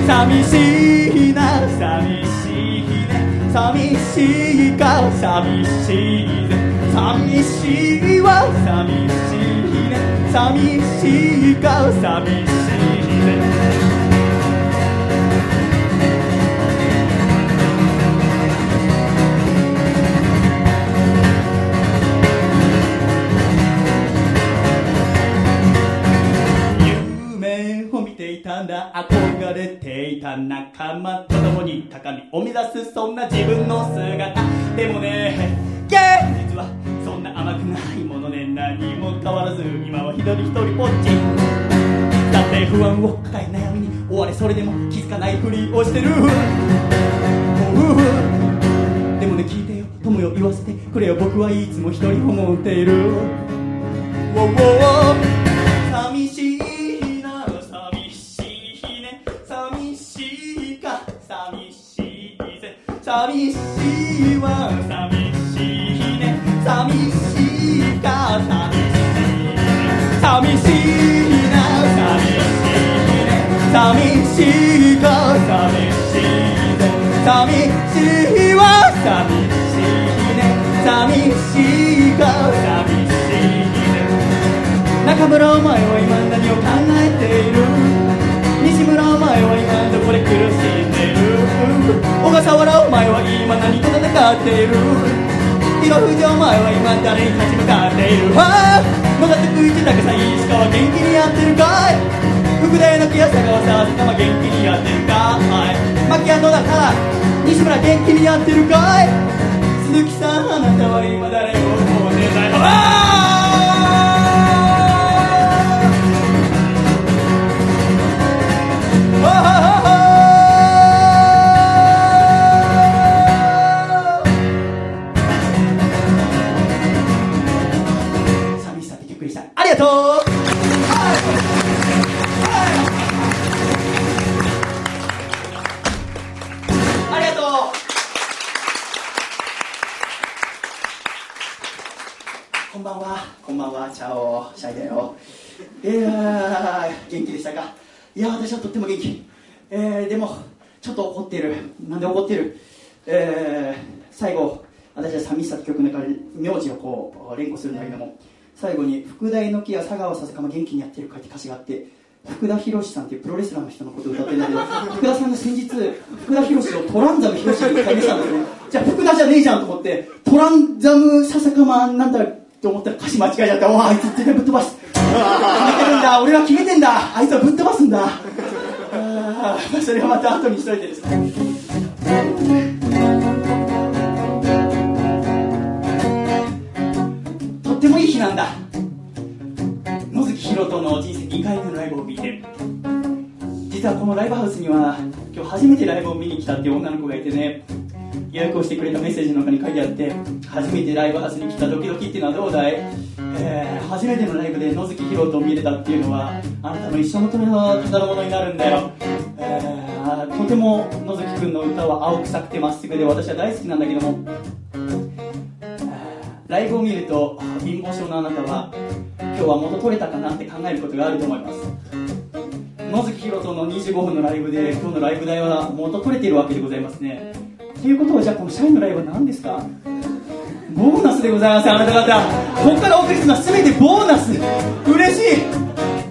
寂しいな寂しいね寂しいか寂しいぜ。寂しいわ寂しいね。寂しいか寂しい。憧れていた仲間と共に高みを目指すそんな自分の姿。でもね現実はそんな甘くないものね何も変わらず今は一人一人ぽっちだって不安を抱え悩みに追われそれでも気づかないふりをしてる。でもね聞いてよ。友よ言わせてくれよ。僕はいつも一人思っている。ウォウ寂しいわ。寂しいね。寂しいか。寂しい。寂しいな。寂しいね。寂しいか。寂しいぜ寂しいわ。寂しいね。寂しいか。寂しいね。中村お前は今何を考えている？西村お前は今どこで苦しい小笠原お前は今何と戦っている？井野藤お前は今誰に立ち向かっている？ああ？曲がって食いついたかさ石川元気にやってるかい？福田の木や坂はさ坂間元気にやってるかい？牧屋野中西村元気にやってるかい？鈴木さんあなたは今誰を思ってない？のあ！なんで怒ってる？えー、最後、私は寂しさって曲の中で名字をこう連呼するんだけども、最後に、福田猪木や佐川笹かも元気にやってるかって歌詞があって、福田博さんっていうプロレスラーの人のことを歌ってるんだけど、福田さんが先日、福田博をトランザム博に改名したんだよね。じゃあ福田じゃねえじゃんと思って、トランザム笹かまなんだと思ったら歌詞間違えちゃって、お、あいつ絶対ぶっ飛ばす。決めてるんだ、俺は決めてんだ、あいつはぶっ飛ばすんだ。あそれはまた後にしといてですね。とってもいい日なんだ。野月ひろとの人生2回目のライブを見て。実はこのライブハウスには今日初めてライブを見に来たっていう女の子がいてね。予約をしてくれたメッセージの中に書いてあって初めてライブハウスに来たドキドキっていうのはどうだい、えー初めてのライブで野月ひろと見れたっていうのはあなたの一生のための宝物になるんだよ、えーとても野月くんの歌は青臭くてまっすぐで私は大好きなんだけどもライブを見ると貧乏症のあなたは今日は元取れたかなって考えることがあると思います。野月ひろとの25分のライブで今日のライブ代は元取れているわけでございますね。ということはじゃあこの社員のライブは何ですか？ボーナスでございます。あなた方。ここからお送りするのは全てボーナス。嬉しい。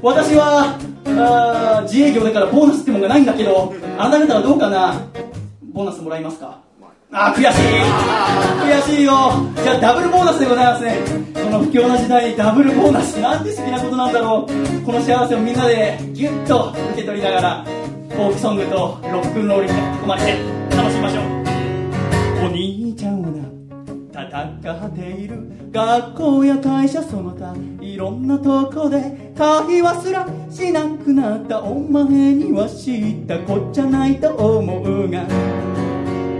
私はあ自営業だからボーナスってものがないんだけどあなた方はどうかな？ボーナスもらいますか？あー悔しい。悔しいよ。じゃあダブルボーナスでございますね。この不況な時代ダブルボーナスなんて素敵なことなんだろう。この幸せをみんなでギュッと受け取りながらフォークソングとロックンロールに囲まれて楽しみましょう。兄ちゃんはな戦っている学校や会社その他いろんなとこで会話すらしなくなったお前には知ったこっちゃないと思うが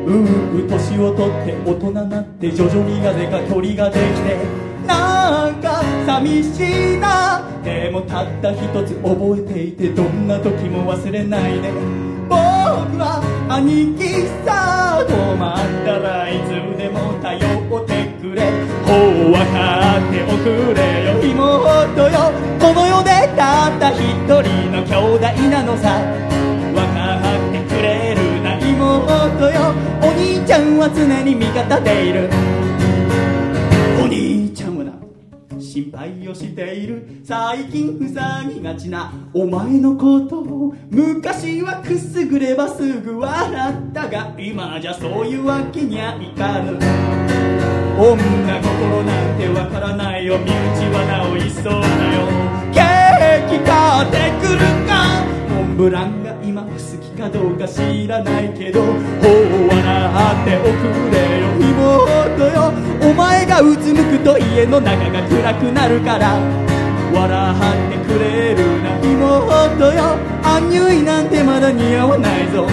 うう年を取って大人になって徐々になぜか距離ができてなんか寂しいな。でもたった一つ覚えていてどんな時も忘れないで僕は兄貴さ困った妹よ。この世でたった一人の兄弟なのさ。分かってくれるな妹よ。お兄ちゃんは常に味方でいる。お兄ちゃんはな心配をしている。最近ふさぎがちなお前のことを昔はくすぐればすぐ笑ったが今じゃそういうわけにはいかぬ。女心なんてわからないよ身内はなおいそうだよ。ケーキ買ってくるか。モンブランが今好きかどうか知らないけどほう笑っておくれよ。妹よ。お前がうつむくと家の中が暗くなるから。笑ってくれるな妹よ。アンニュイなんてまだ似合わないぞ。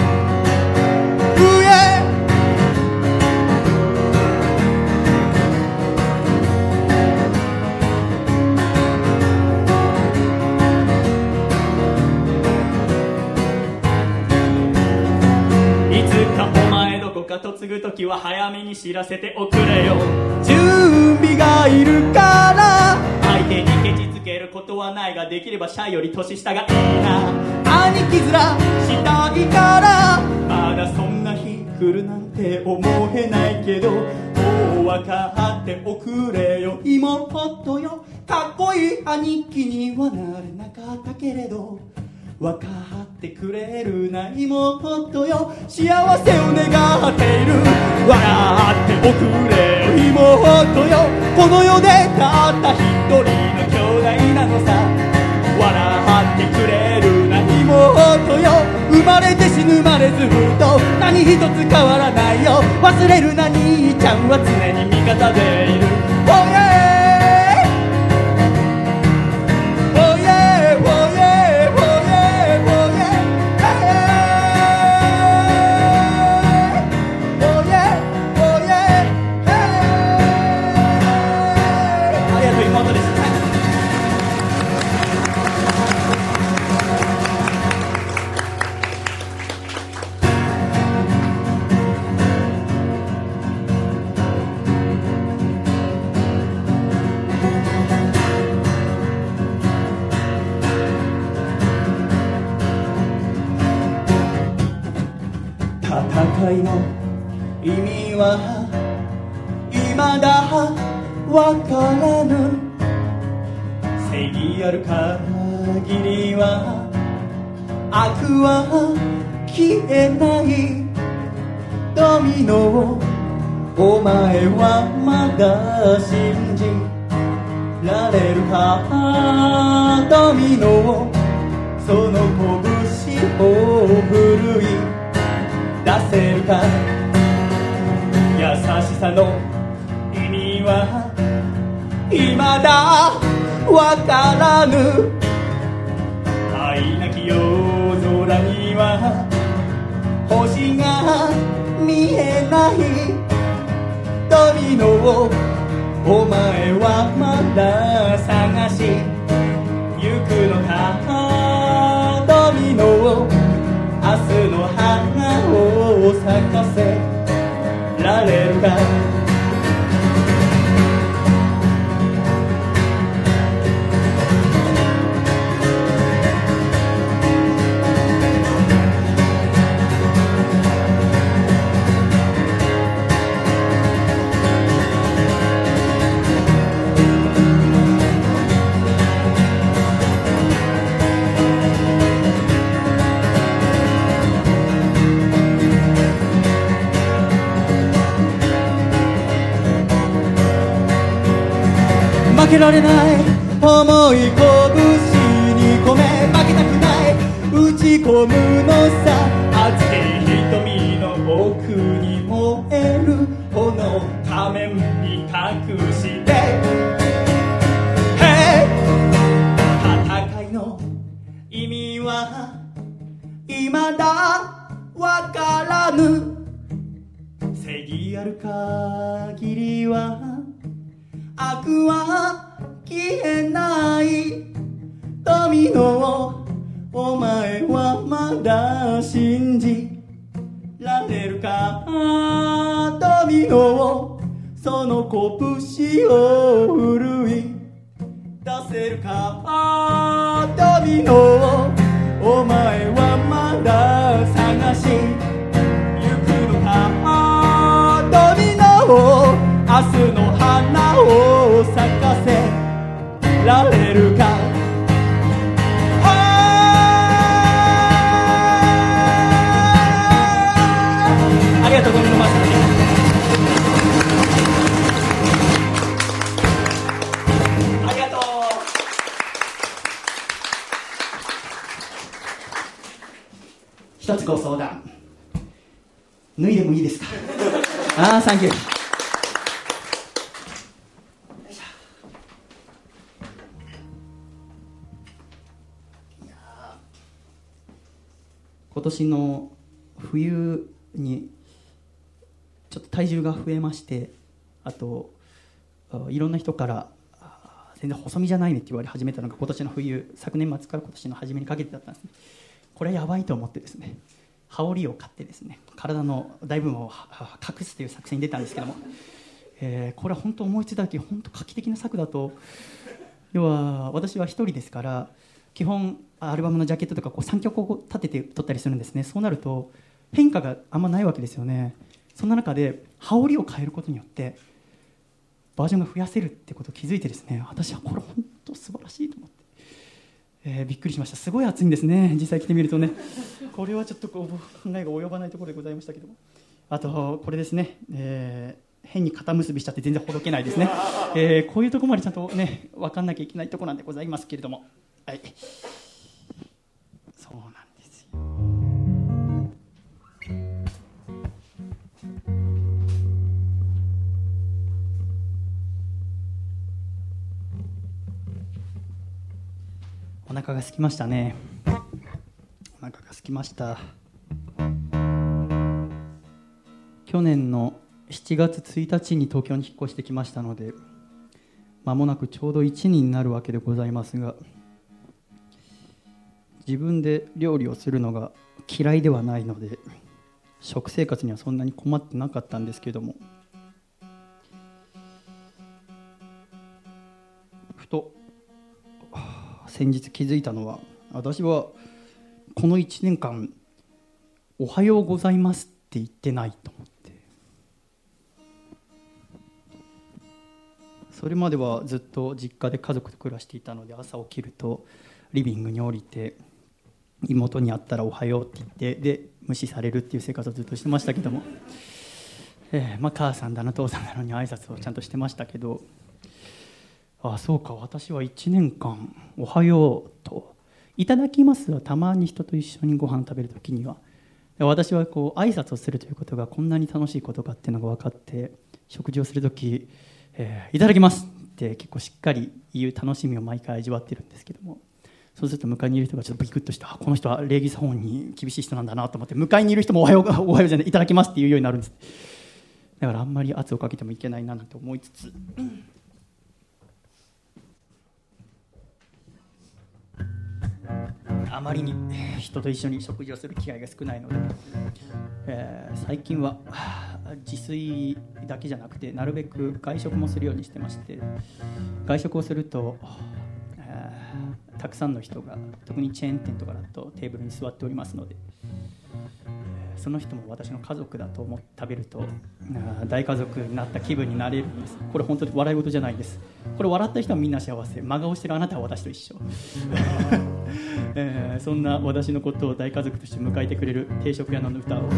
か嫁ぐ時は早めに知らせておくれよ。準備がいるから。相手にケチつけることはないができればシャイより年下がいいな。兄貴面したいから。まだそんな日来るなんて思えないけどもう分かっておくれよ。妹よ。かっこいい兄貴にはなれなかったけれど分かってくれるな妹よ。幸せを願っている。笑っておくれよ妹よ。この世でたった一人の兄弟なのさ。笑ってくれるな妹よ。生まれて死ぬまでずっと何一つ変わらないよ。忘れるな兄ちゃんは常に味方でいる。いの意味は未だわからぬ。正義ある限りは悪は消えない。ドミノをお前はまだ信じられるか。ドミノをその拳を振るい。出せるか。優しさの意味は未だわからぬ。愛なき夜空には星が見えない。ドミノをお前はまだ探し行くのか。ドミノを明日の花を咲かせられるか。けられない。重い拳に込め負けたくない。打ち込むのさ熱い。拳を振るい出せるかドミノお前はまだ探し行くのかドミノ明日の花を咲かせられるかつご相談。脱いでもいいですか？ああサンキュー今年の冬にちょっと体重が増えましてあといろんな人から全然細身じゃないねって言われ始めたのが今年の冬昨年末から今年の初めにかけてだったんですね。これやばいと思ってですね羽織を買ってですね体の大部分を隠すという作戦に出たんですけども、えーこれは本当思いついた時本当画期的な策だと要は私は一人ですから基本アルバムのジャケットとかこう3曲を立てて撮ったりするんですね。そうなると変化があんまないわけですよね。そんな中で羽織を変えることによってバージョンが増やせるってことを気づいてですね私はこれ本当素晴らしいと思って、えーびっくりしました。すごい暑いんですね。実際着てみるとね。これはちょっとこう考えが及ばないところでございましたけど。もあとこれですね、えー変に肩結びしちゃって全然ほどけないですね、えーこういうところまでちゃんとね分かんなきゃいけないところなんでございますけれども。はい。お腹が空きましたね。お腹が空きました。去年の7月1日に東京に引っ越してきましたので間もなくちょうど1年になるわけでございますが自分で料理をするのが嫌いではないので食生活にはそんなに困ってなかったんですけども先日気づいたのは私はこの1年間「おはようございます」って言ってないと思って。それまではずっと実家で家族と暮らしていたので朝起きるとリビングに降りて妹に会ったら「おはよう」って言ってで無視されるっていう生活をずっとしてましたけども、えーまあ、母さんだな父さんだのに挨拶をちゃんとしてましたけど。あそうか私は1年間「おはよう」と「いただきます」はたまに人と一緒にご飯食べる時には。私はこう挨拶をするということがこんなに楽しいことかっていうのが分かって食事をする時、えーいただきます」って結構しっかり言う楽しみを毎回味わってるんですけども。そうすると向かいにいる人がちょっとビクッとしてこの人は礼儀作法に厳しい人なんだなと思って向かいにいる人もおはよう おはようじゃないいただきますって言うようになるんです。だからあんまり圧をかけてもいけないななんて思いつつ。あまりに人と一緒に食事をする機会が少ないので、えー最近は自炊だけじゃなくてなるべく外食もするようにしてまして外食をすると、えーたくさんの人が特にチェーン店とかだとテーブルに座っておりますので、その人も私の家族だと思って食べると大家族になった気分になれるんです。これ本当に笑い事じゃないです。これ笑った人はみんな幸せ。真顔してるあなたは私と一緒。えーそんな私のことを大家族として迎えてくれる定食屋の歌を「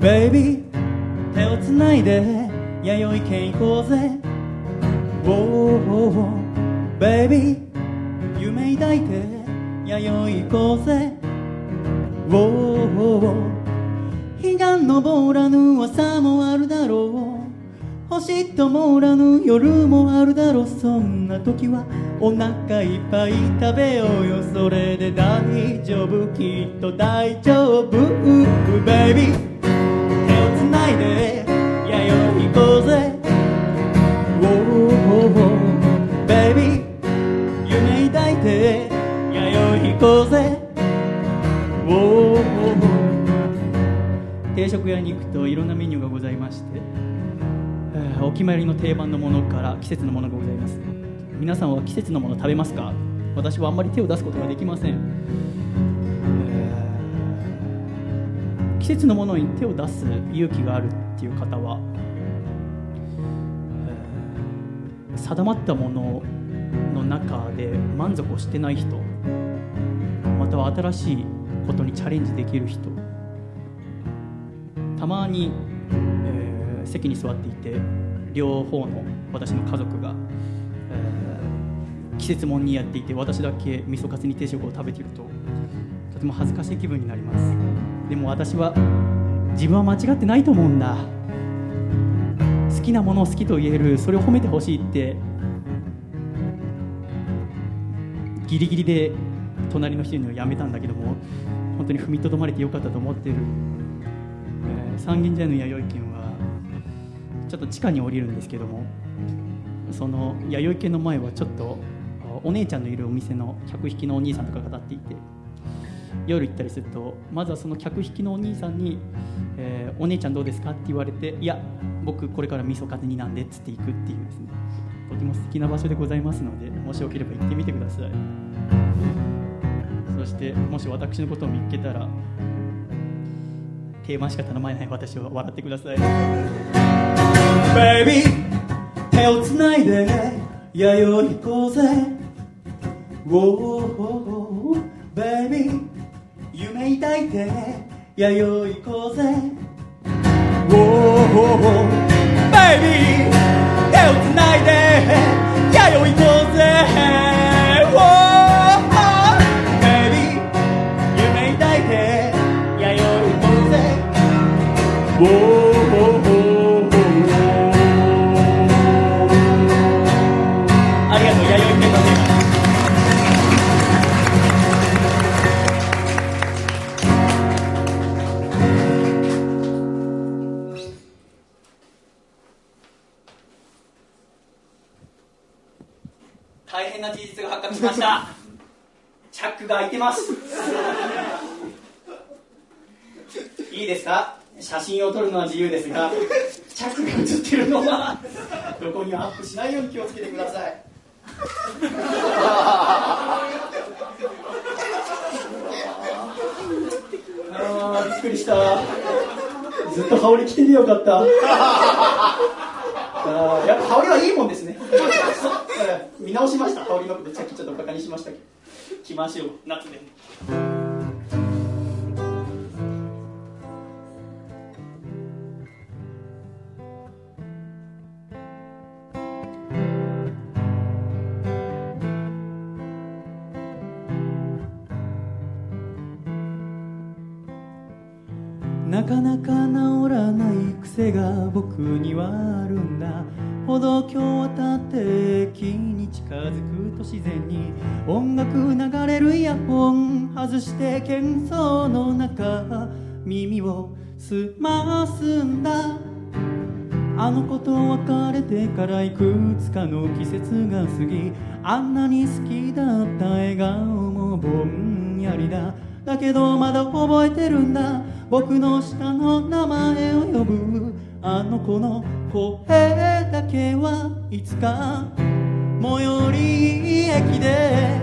ベイビー手をつないで弥生県行こうぜ」「おおベイビー夢抱いて弥生行こうぜ」「おお日が昇らぬ朝もあるだろう」星ともらぬ夜もあるだろう。そんな時はお腹いっぱい食べようよ。それで大丈夫。きっと大丈夫。ベイビー手をつないで弥生行こうぜ。おおベイビー夢抱いて。こうぜ。お定食屋に行くといろんなメニューがございまして。お決まりの定番のものから季節のものがございます。皆さんは季節のもの食べますか？私はあんまり手を出すことができません、季節のものに手を出す勇気があるっていう方は、定まったものの中で満足をしてない人または新しいことにチャレンジできる人。たまに、えー席に座っていて両方の私の家族が、えー季節もんにやっていて私だけ味噌カツに定食を食べているととても恥ずかしい気分になります。でも私は自分は間違ってないと思うんだ。好きなものを好きと言えるそれを褒めてほしいってギリギリで隣の人に言うのをやめたんだけども本当に踏みとどまれてよかったと思ってる、えー三軒茶屋の弥生県はちょっと地下に降りるんですけどもその弥生県の前はちょっとお姉ちゃんのいるお店の客引きのお兄さんとかが立っていて夜行ったりするとまずはその客引きのお兄さんに、えーお姉ちゃんどうですか?」って言われて「いや僕これから味噌カツ煮なんで」っつって行くっていうですねとても素敵な場所でございますのでもしよければ行ってみてくださいそしてもし私のことを見つけたら定番しか頼まれない私を笑ってください。Baby 手をつないで弥生行こうぜ。Whoa, baby 夢抱いて弥生行こうぜ。Whoa, baby 手をつないで弥生行こうぜ。が開いてます。いいですか？写真を撮るのは自由ですがチャックが写ってるのはどこにもアップしないように気をつけてください。くりした。ずっと羽織着てみよかった。あーやっぱ羽織はいいもんですね。うん見直しました。羽織のことさっきちょっとバカにしましたけど来ましょう。夏で癖が僕にはあるんだ。歩道橋を渡って駅に近づくと自然に音楽流れるイヤホン外して喧騒の中耳を澄ますんだ。あの子と別れてからいくつかの季節が過ぎあんなに好きだった笑顔もぼんやりだ。だけどまだ覚えてるんだ。僕の下の名前を呼ぶ。あの子の声だけはいつか最寄り駅で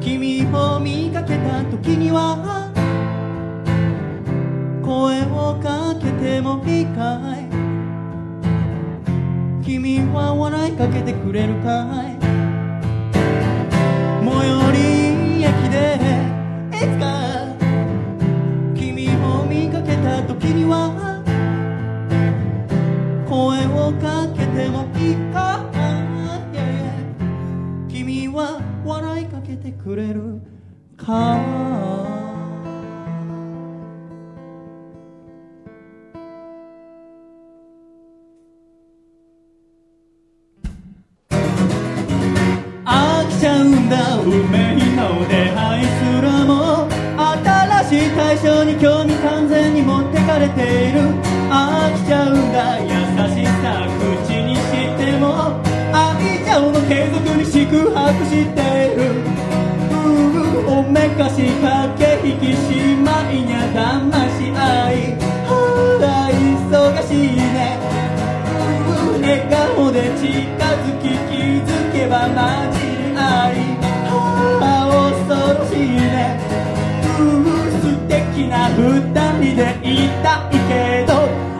君を見かけた時には声をかけてもいいかい。君は笑いかけてくれるかい。最寄り駅でいつかけた時には声をかけてもいいか？い君は笑いかけてくれるか？に持ってかれている。飽きちゃうんだ。優しさ口にしても。愛情の継続に宿泊している。ううおめかし駆け引きしまいにゃ騙し合い。はあ忙しいね。笑顔で近づき気づけば混じり合い。な二人でいたいけど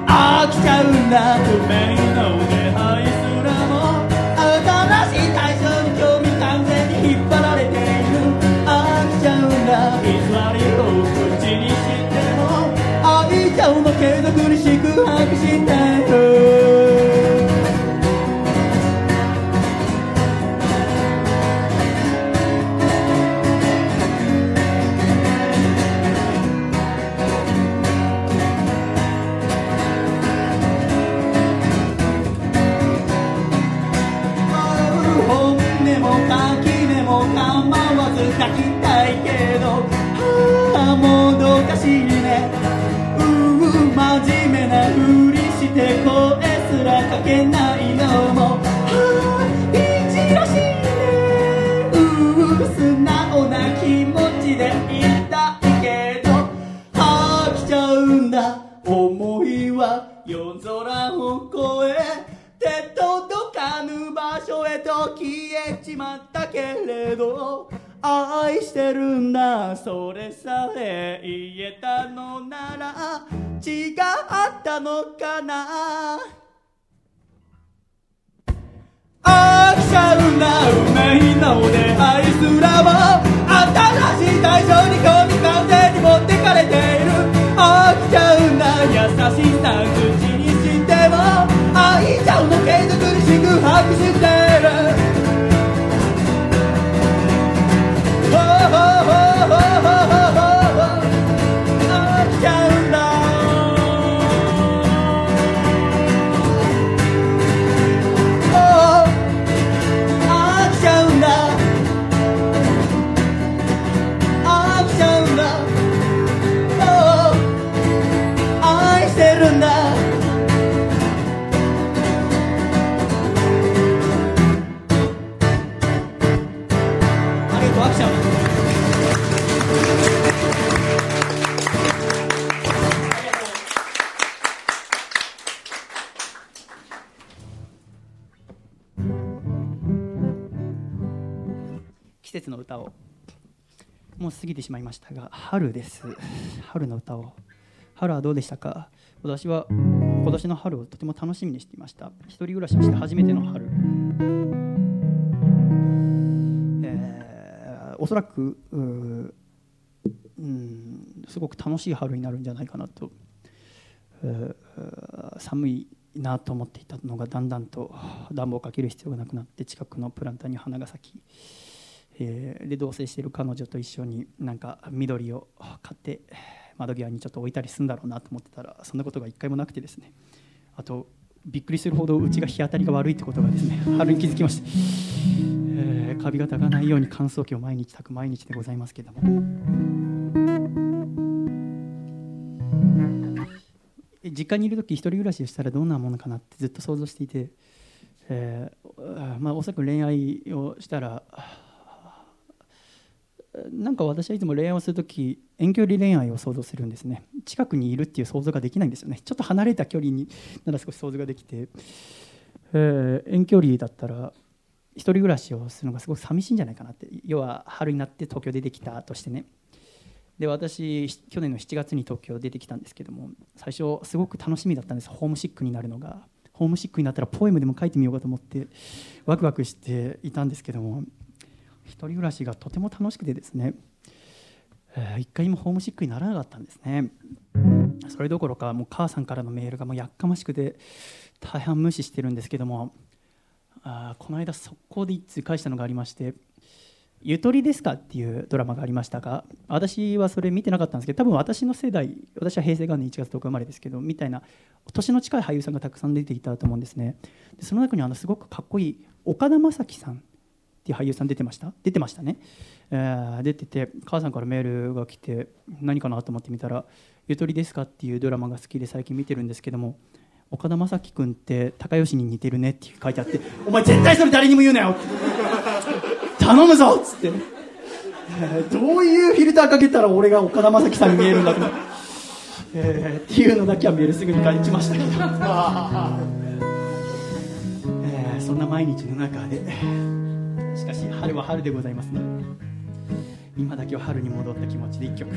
飽きちゃうんだ運命の出会いすらも。新しい対象に興味完全に引っ張られている。飽きちゃうんだ偽りを口にしても。愛情も継続に宿泊してけないのも。ああいじらしいね。うう素直な気持ちでいたいけど。飽きちゃうんだ。思いは夜空を越え手届かぬ場所へと消えちまったけれど。愛してるんだ。それさえ言えたのなら。違ったのかな。飽きちゃうんだ運命の出会いすらも新しい対象に興味完全に持ってかれている。飽きちゃうんだ優しさ口にしても愛情の継続に宿泊してる。ほうほうほうほうほうほ節の歌を。もう過ぎてしまいましたが春です。春の歌を。春はどうでしたか？私は今年の春をとても楽しみにしていました。一人暮らしをして初めての春。えーおそらくうんすごく楽しい春になるんじゃないかなと、えー寒いなと思っていたのがだんだんと暖房をかける必要がなくなって近くのプランターに花が咲き、えーで同棲している彼女と一緒になんか緑を買って窓際にちょっと置いたりするんだろうなと思ってたらそんなことが一回もなくてですね。あとびっくりするほどうちが日当たりが悪いってことがですね 春に気づきました、えーカビがたかないように乾燥機を毎日炊く毎日でございますけども。実家にいる時一人暮らしをしたらどんなものかなってずっと想像していて、えーまあ、おそらく恋愛をしたらなんか私はいつも恋愛をする時遠距離恋愛を想像するんですね。近くにいるっていう想像ができないんですよね。ちょっと離れた距離になら少し想像ができて、えー遠距離だったら一人暮らしをするのがすごく寂しいんじゃないかなって。要は春になって東京出てきたとしてね。で私去年の7月に東京出てきたんですけども最初すごく楽しみだったんです。ホームシックになるのが。ホームシックになったらポエムでも書いてみようかと思ってワクワクしていたんですけども。一人暮らしがとても楽しくてですね、えー一回もホームシックにならなかったんですねそれどころかもう母さんからのメールがもうやっかましくて大半無視してるんですけどもあこの間速攻で一通返したのがありまして「ゆとりですか?」っていうドラマがありましたが私はそれ見てなかったんですけど多分私の世代私は平成元年1月10日生まれですけどみたいな年の近い俳優さんがたくさん出ていたと思うんですねでその中にあのすごくかっこいい岡田将生さんっていう俳優さん出てました？出てましたね、えー出てて母さんからメールが来て何かなと思ってみたら「ゆとりですか?」っていうドラマが好きで最近見てるんですけども岡田将生君って高吉に似てるねって書いてあって「お前絶対それ誰にも言うなよ!」頼むぞっつって、えーどういうフィルターかけたら俺が岡田将生さんに見えるんだと、えーっていうのだけはメールすぐに返しましたけど、えーそんな毎日の中でしかし春は春でございますので今だけは春に戻った気持ちで一曲。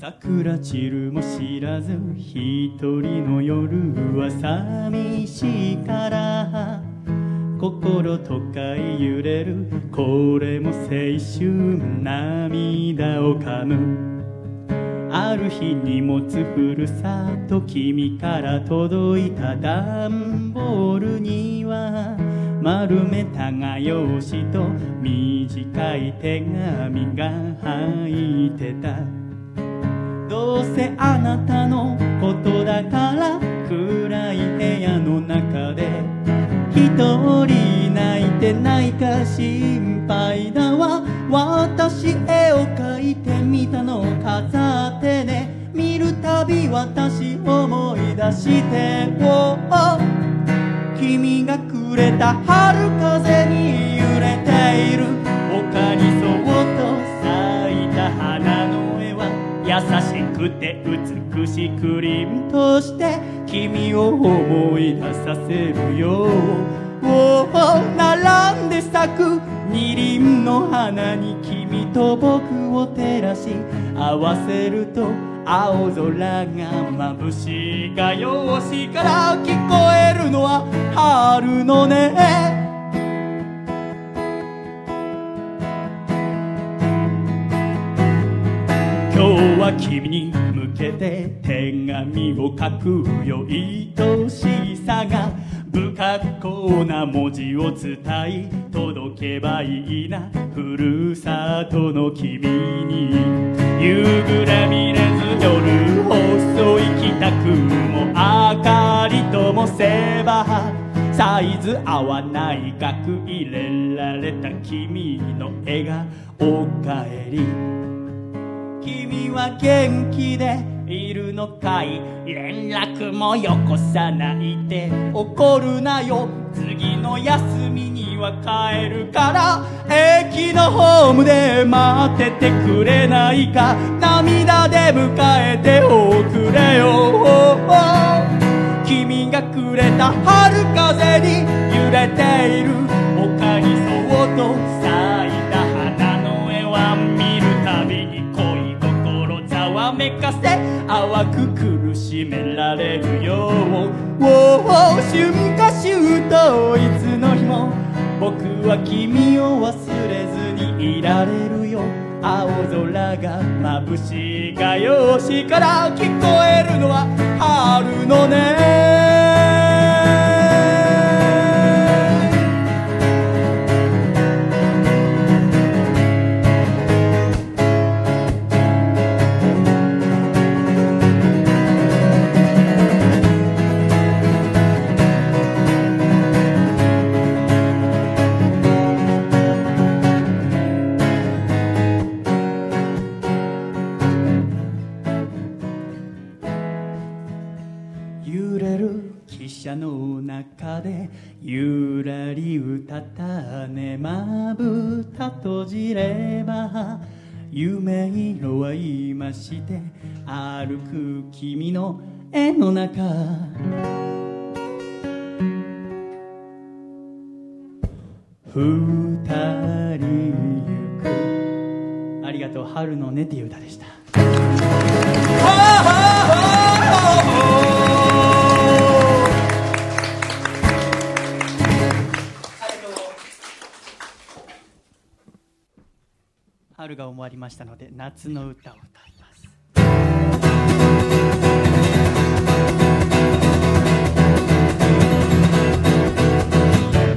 桜散るも知らず一人の夜は寂しいから心とか揺れるこれも青春涙を噛む。ある日荷物ふるさと君から届いた段ボールには丸めた画用紙と短い手紙が入ってた。どうせあなたのことだから暗い部屋の中で一人泣いてないか心配だわ。私絵を描いてみたのを飾ってね。見るたび私思い出してお君がくれた春風に揺れている。丘にそっと咲いた花の絵は優しくて美しく凛として君を思い出させるよ。並んで咲く二輪の花に君と僕を照らし合わせると青空が眩しい画用紙から聞こえるのは春の音。は君に向けて手紙を書くよ。愛しさが不格好な文字を伝え届けばいいな。ふるさとの君に。夕暮れ見れず夜細い帰宅も明かりともせばサイズ合わない額入れられた君の笑顔おかえり。君は元気でいるのかい連絡もよこさないで怒るなよ。次の休みには帰るから。駅のホームで待っててくれないか。涙で迎えておくれよ。君がくれた春風に揺れている。淡く苦しめられるよおお春夏秋冬いつの日も。僕は君を忘れずにいられるよ。青空が眩しいがよしから聞こえるのは春のね車の中でゆらり歌ったねまぶた閉じれば夢色は言いまして歩く君の絵の中。二人行く。ありがとう春のねっていう歌でした。春が終わりましたので夏の歌を歌います。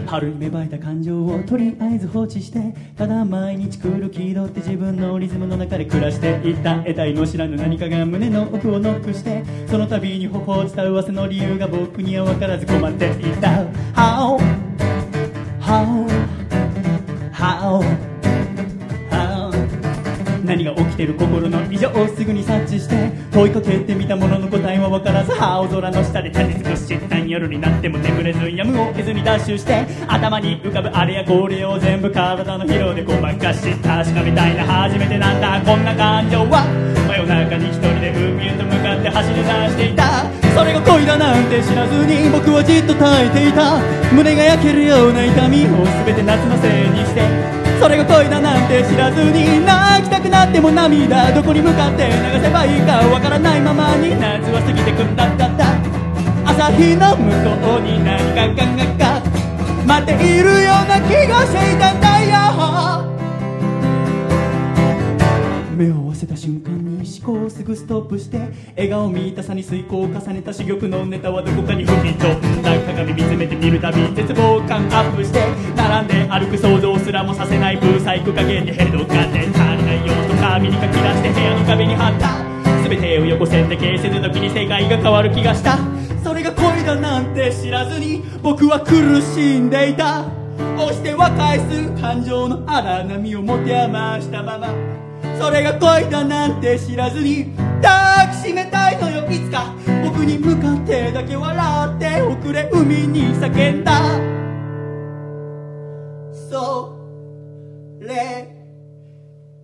春に芽生えた感情をとりあえず放置してただ毎日来る気取って自分のリズムの中で暮らしていった得体の知らぬ何かが胸の奥をノックしてその度に頬を伝うわせの理由が僕には分からず困っていた。How How How 何が起きてる心の異常をすぐに察知して問いかけてみたものの答えは分からず青空の下で立ち尽くし一旦夜になっても眠れずやむを得ずにダッシュして頭に浮かぶあれやこれを全部体の疲労でごまかし確かめたいな初めてなんだこんな感情は。真夜中に一人で海へと向かって走り出していた。それが恋だなんて知らずに僕はじっと耐えていた。胸が焼けるような痛みを全て夏のせいにして。それが恋だなんて知らずに泣きたくなっても涙どこに向かって流せばいいかわからないままに夏は過ぎてくんだったった。朝日の向こうに何かががが。待っているような気がしていたんだよ。目を合わせた瞬間に思考をすぐストップして笑顔見たさに遂行を重ねた珠玉のネタはどこかに吹き飛んだ鏡見つめてみるたび絶望感アップして並んで歩く想像すらもさせないブーサイク加減でヘッドがで足りない要素紙に書き出して部屋の壁に貼った全てを横線で形成の時に世界が変わる気がした。それが恋だなんて知らずに僕は苦しんでいた。押しては返す感情の荒波を持て余したまま。それが恋だなんて知らずに抱きしめたいのよいつか。僕に向かってだけ笑っておくれ海に叫んだ。それ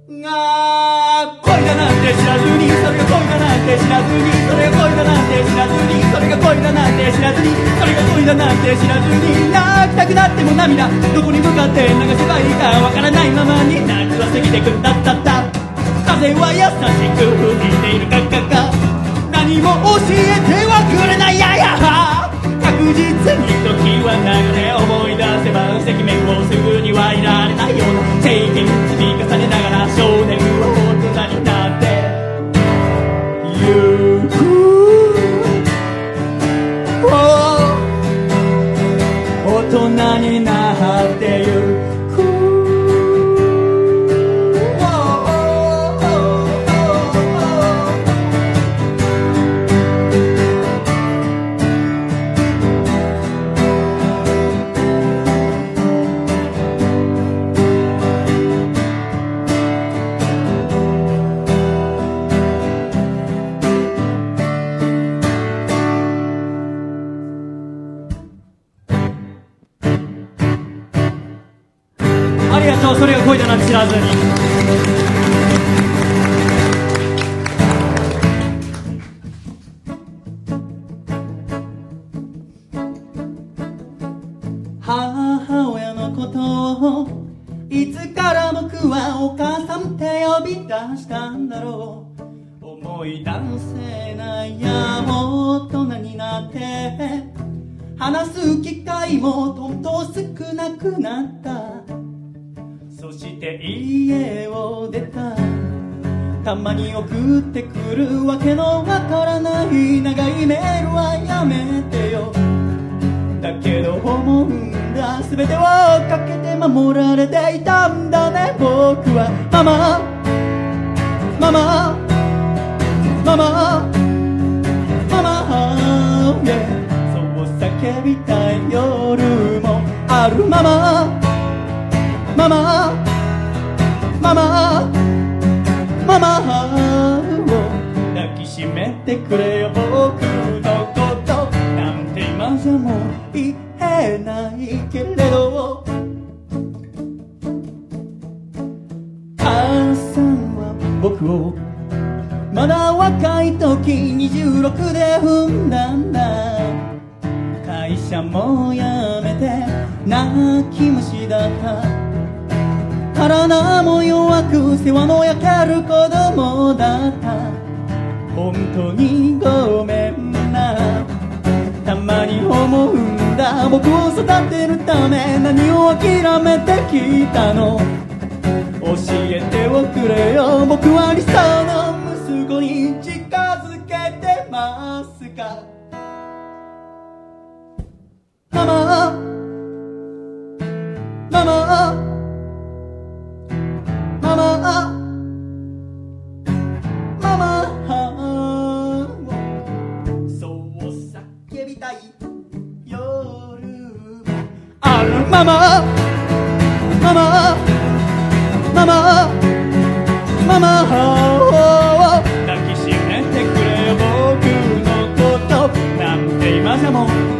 が恋だなんて知らずにそれが恋だなんて知らずにそれが恋だなんて知らずにそれが恋だなんて知らずにそれが恋だなんて知らずに泣きたくなっても涙。どこに向かって流せばいいかわからないままに夏は過ぎてくんだったった。風は優しく吹いているかかか何も教えてはくれないやや確実に時は流れ思い出せば赤面をすぐにはいられないような。経験積み重ねながら少年は大人になってまに送っ听吗？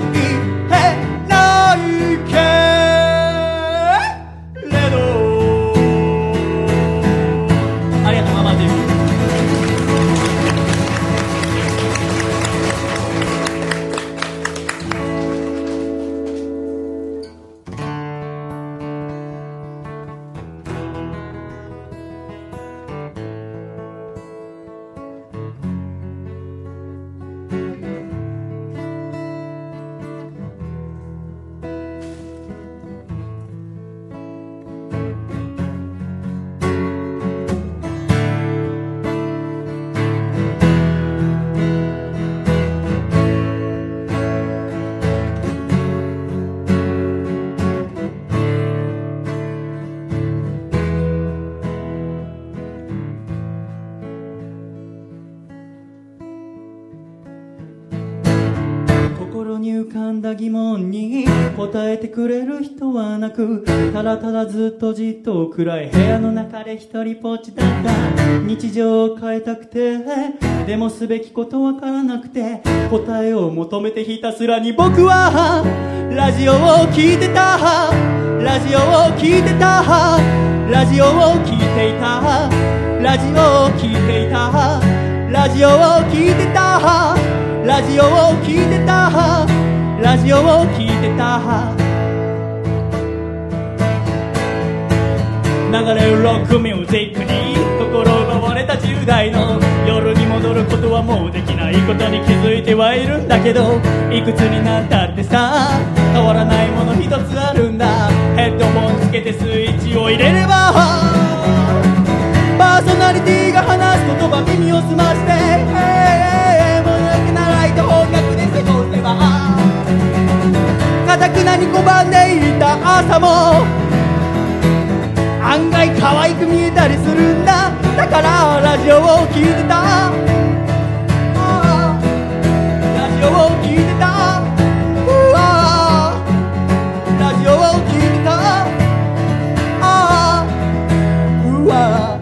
答えてくれる人はなくただただずっとじっと暗い部屋の中で一人ぽっちだった。日常を変えたくてでもすべきことわからなくて答えを求めてひたすらに僕はラジオを聞いてた。ラジオを聞いてた。ラジオを聞いていた。ラジオを聞いていた。ラジオを聞いてた。ラジオを聞いてた。ラジオを聞いてた。流れるロックミュージックに心奪われた10代の夜に戻ることはもうできないことに気づいてはいるんだけどいくつになったってさ変わらないもの一つあるんだ。ヘッドホンつけてスイッチを入れれば。パーソナリティが話す言葉耳を澄ましてえーもぬけなライト音楽で過ごせば。たくなに拒んでいた朝も。案外可愛く見えたりするんだ。だからラジオを聴いてた。ラジオを聴いてた。うわラジオを聴いてた。あうわ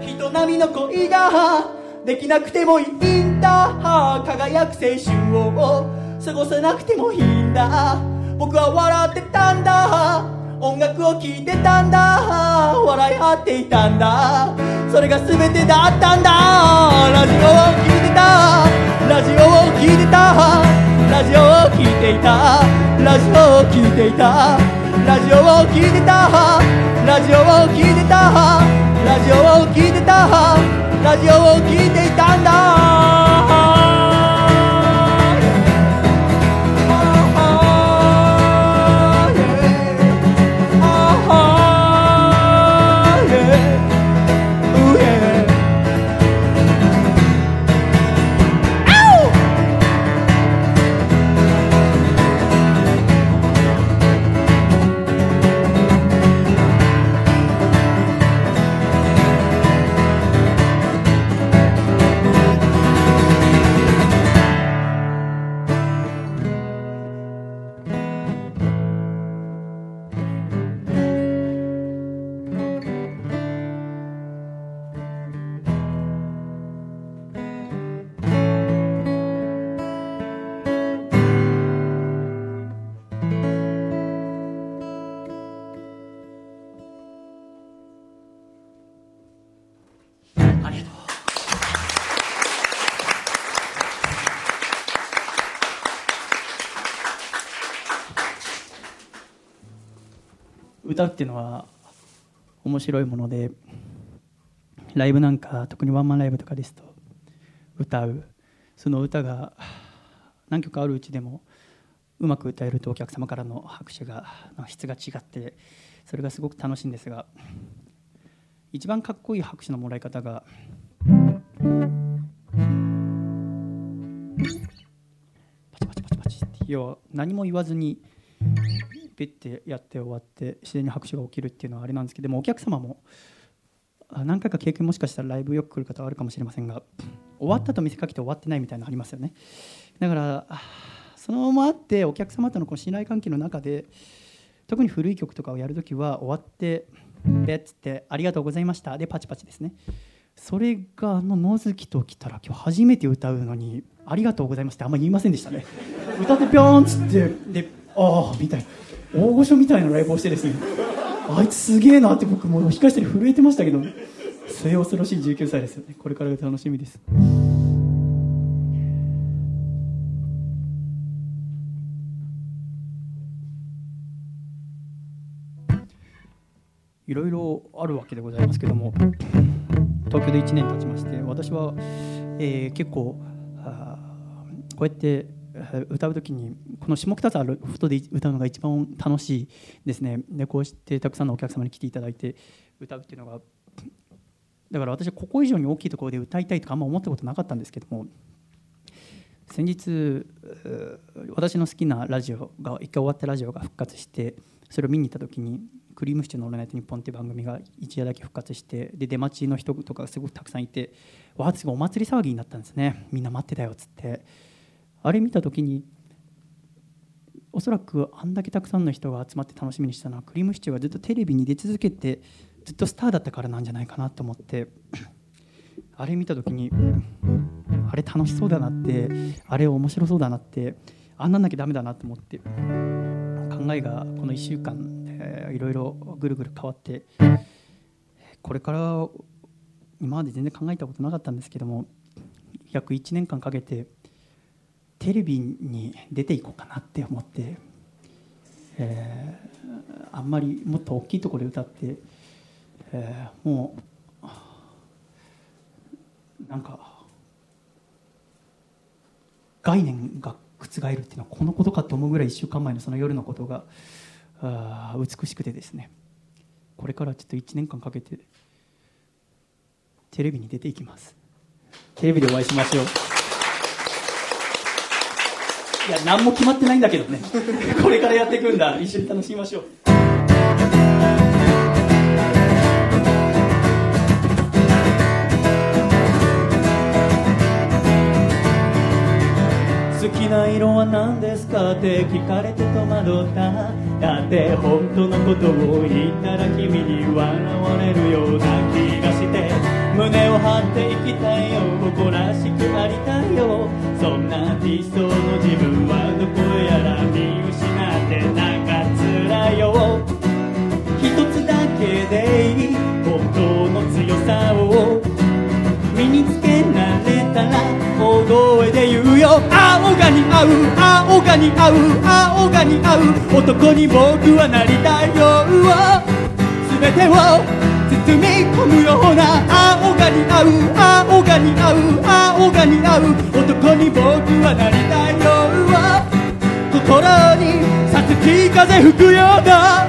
人並みの恋ができなくてもいいんだ。輝く青春を。過ごさなくてもいいんだ。僕は笑ってたんだ。音楽を聴いてたんだ。笑い合っていたんだ。それが全てだったんだ。ラジオを聴いてた。ラジオを聴いてた。ラジオを聴いていた。ラジオを聴いていた。ラジオを聴いてた。ラジオを聴いてた。ラジオを聞いてた。ラジオを聞いていたんだ。歌っていうのは面白いものでライブなんか特にワンマンライブとかですと歌う。その歌が何曲あるうちでもうまく歌えるとお客様からの拍手が質が違ってそれがすごく楽しいんですが一番かっこいい拍手のもらい方がパチパチパチパチって要は何も言わずにピッてやって終わって自然に拍手が起きるっていうのはあれなんですけどもお客様もあ何回か経験もしかしたらライブよく来る方はあるかもしれませんが終わったと見せかけて終わってないみたいなのありますよね。だからあそのままあってお客様とのこの信頼関係の中で特に古い曲とかをやるときは終わってでっつって「ありがとうございました」でパチパチですね。それがあの野月と来たら今日初めて歌うのに「ありがとうございます」ってあんまり言いませんでしたね。歌ってぴょーんっつってで「ああ」みたいな大御所みたいなライブをしてですねあいつすげえなって僕もう控え室で震えてましたけど末恐ろしい19歳ですよね。これからが楽しみです。いろいろあるわけでございますけども東京で1年経ちまして私は、えー結構あこうやって歌う時にこの下北沢ロフトで歌うのが一番楽しいですね。でこうしてたくさんのお客様に来ていただいて歌うっていうのがだから私はここ以上に大きいところで歌いたいとかあんま思ったことなかったんですけども先日私の好きなラジオが一回終わったラジオが復活してそれを見に行った時に「クリームシチューのオールナイトニッポン」っていう番組が一夜だけ復活してで出待ちの人とかすごくたくさんいてわあすごいお祭り騒ぎになったんですね。みんな待ってたよっつって。あれ見た時におそらくあんだけたくさんの人が集まって楽しみにしたのはクリームシチューがずっとテレビに出続けてずっとスターだったからなんじゃないかなと思って あれ見た時にあれ楽しそうだなってあれ面白そうだなってあんなんなきゃダメだなと思って考えがこの1週間、えーいろいろぐるぐる変わってこれから今まで全然考えたことなかったんですけども約1年間かけてテレビに出ていこうかなって思って、えーあんまりもっと大きいところで歌って、えーもうなんか概念が覆るっていうのはこのことかと思うぐらい1週間前のその夜のことがあ美しくてですね。これからちょっと1年間かけてテレビに出ていきます。テレビでお会いしましょう。いや何も決まってないんだけどね。これからやっていくんだ。一緒に楽しみましょう。好きな色は何ですかって聞かれて戸惑った。だって本当のことを言ったら君に笑われるような気がして。胸を張って生きたいよ誇らしくありたいよ。そんな理想の自分はどこやら見失ってなんか辛いよ。一つだけでいい本当の強さを。身につけられたら大声で言うよ。青が似合う青が似合う青が似合う。男に僕はなりたいよ。全てを包み込むような青が似合う青が似合う青が似合う男に僕はなりたいよ心にさつき風吹くような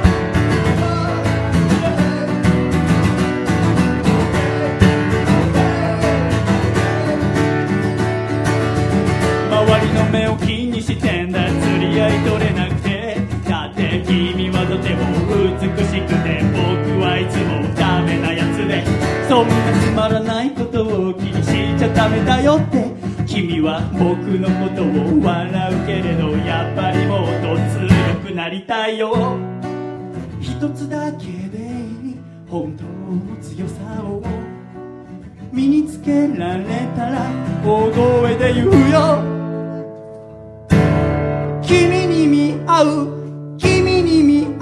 周りの目を気にしてんだ釣り合い取れとても美しくて僕はいつもダメなやつで。そんなつまらないことを気にしちゃダメだよって君は僕のことを笑うけれどやっぱりもっと強くなりたいよ。一つだけでいい本当の強さを身につけられたら大声で言うよ。君に見合う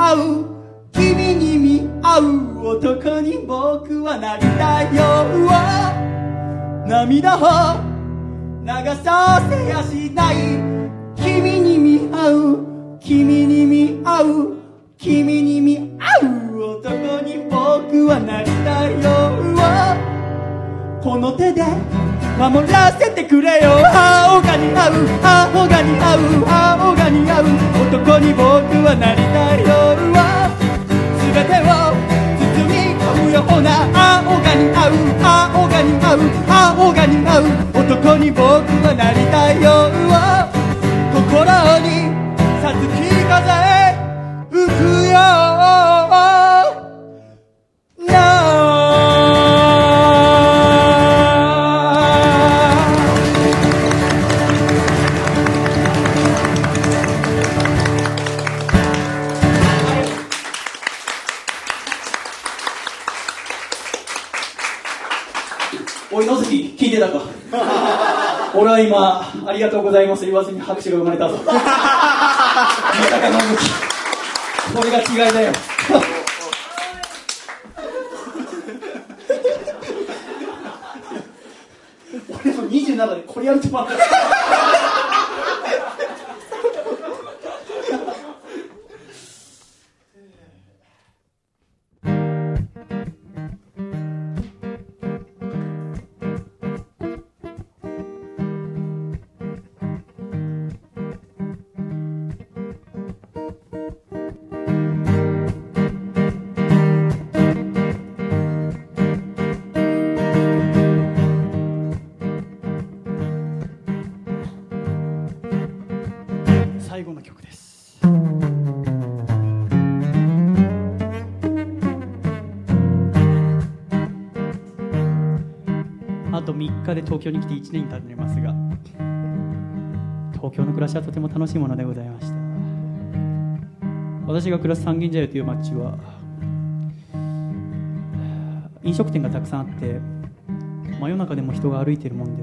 合う。君に見合う男に僕はなりたいよ。涙を流させやしない。君に見合う。君に見合う。君に見合う男に僕はなりたいよ。この手で守らせてくれよ。青が似合う。青が似合う。青が似合う。男に僕はなりたい。よ全てを包み込むような。青が似合う。青が似合う。青が似合う。男に僕はなりたい。よ心にさつき風吹くよ。今ありがとうございます。言わずに拍手が生まれたぞ。これが違いだよ。俺も27でこれやると思ったで東京に来て1年に経りますが東京の暮らしはとても楽しいものでございました。私が暮らす三軒茶屋という町は飲食店がたくさんあって真夜中でも人が歩いてるもん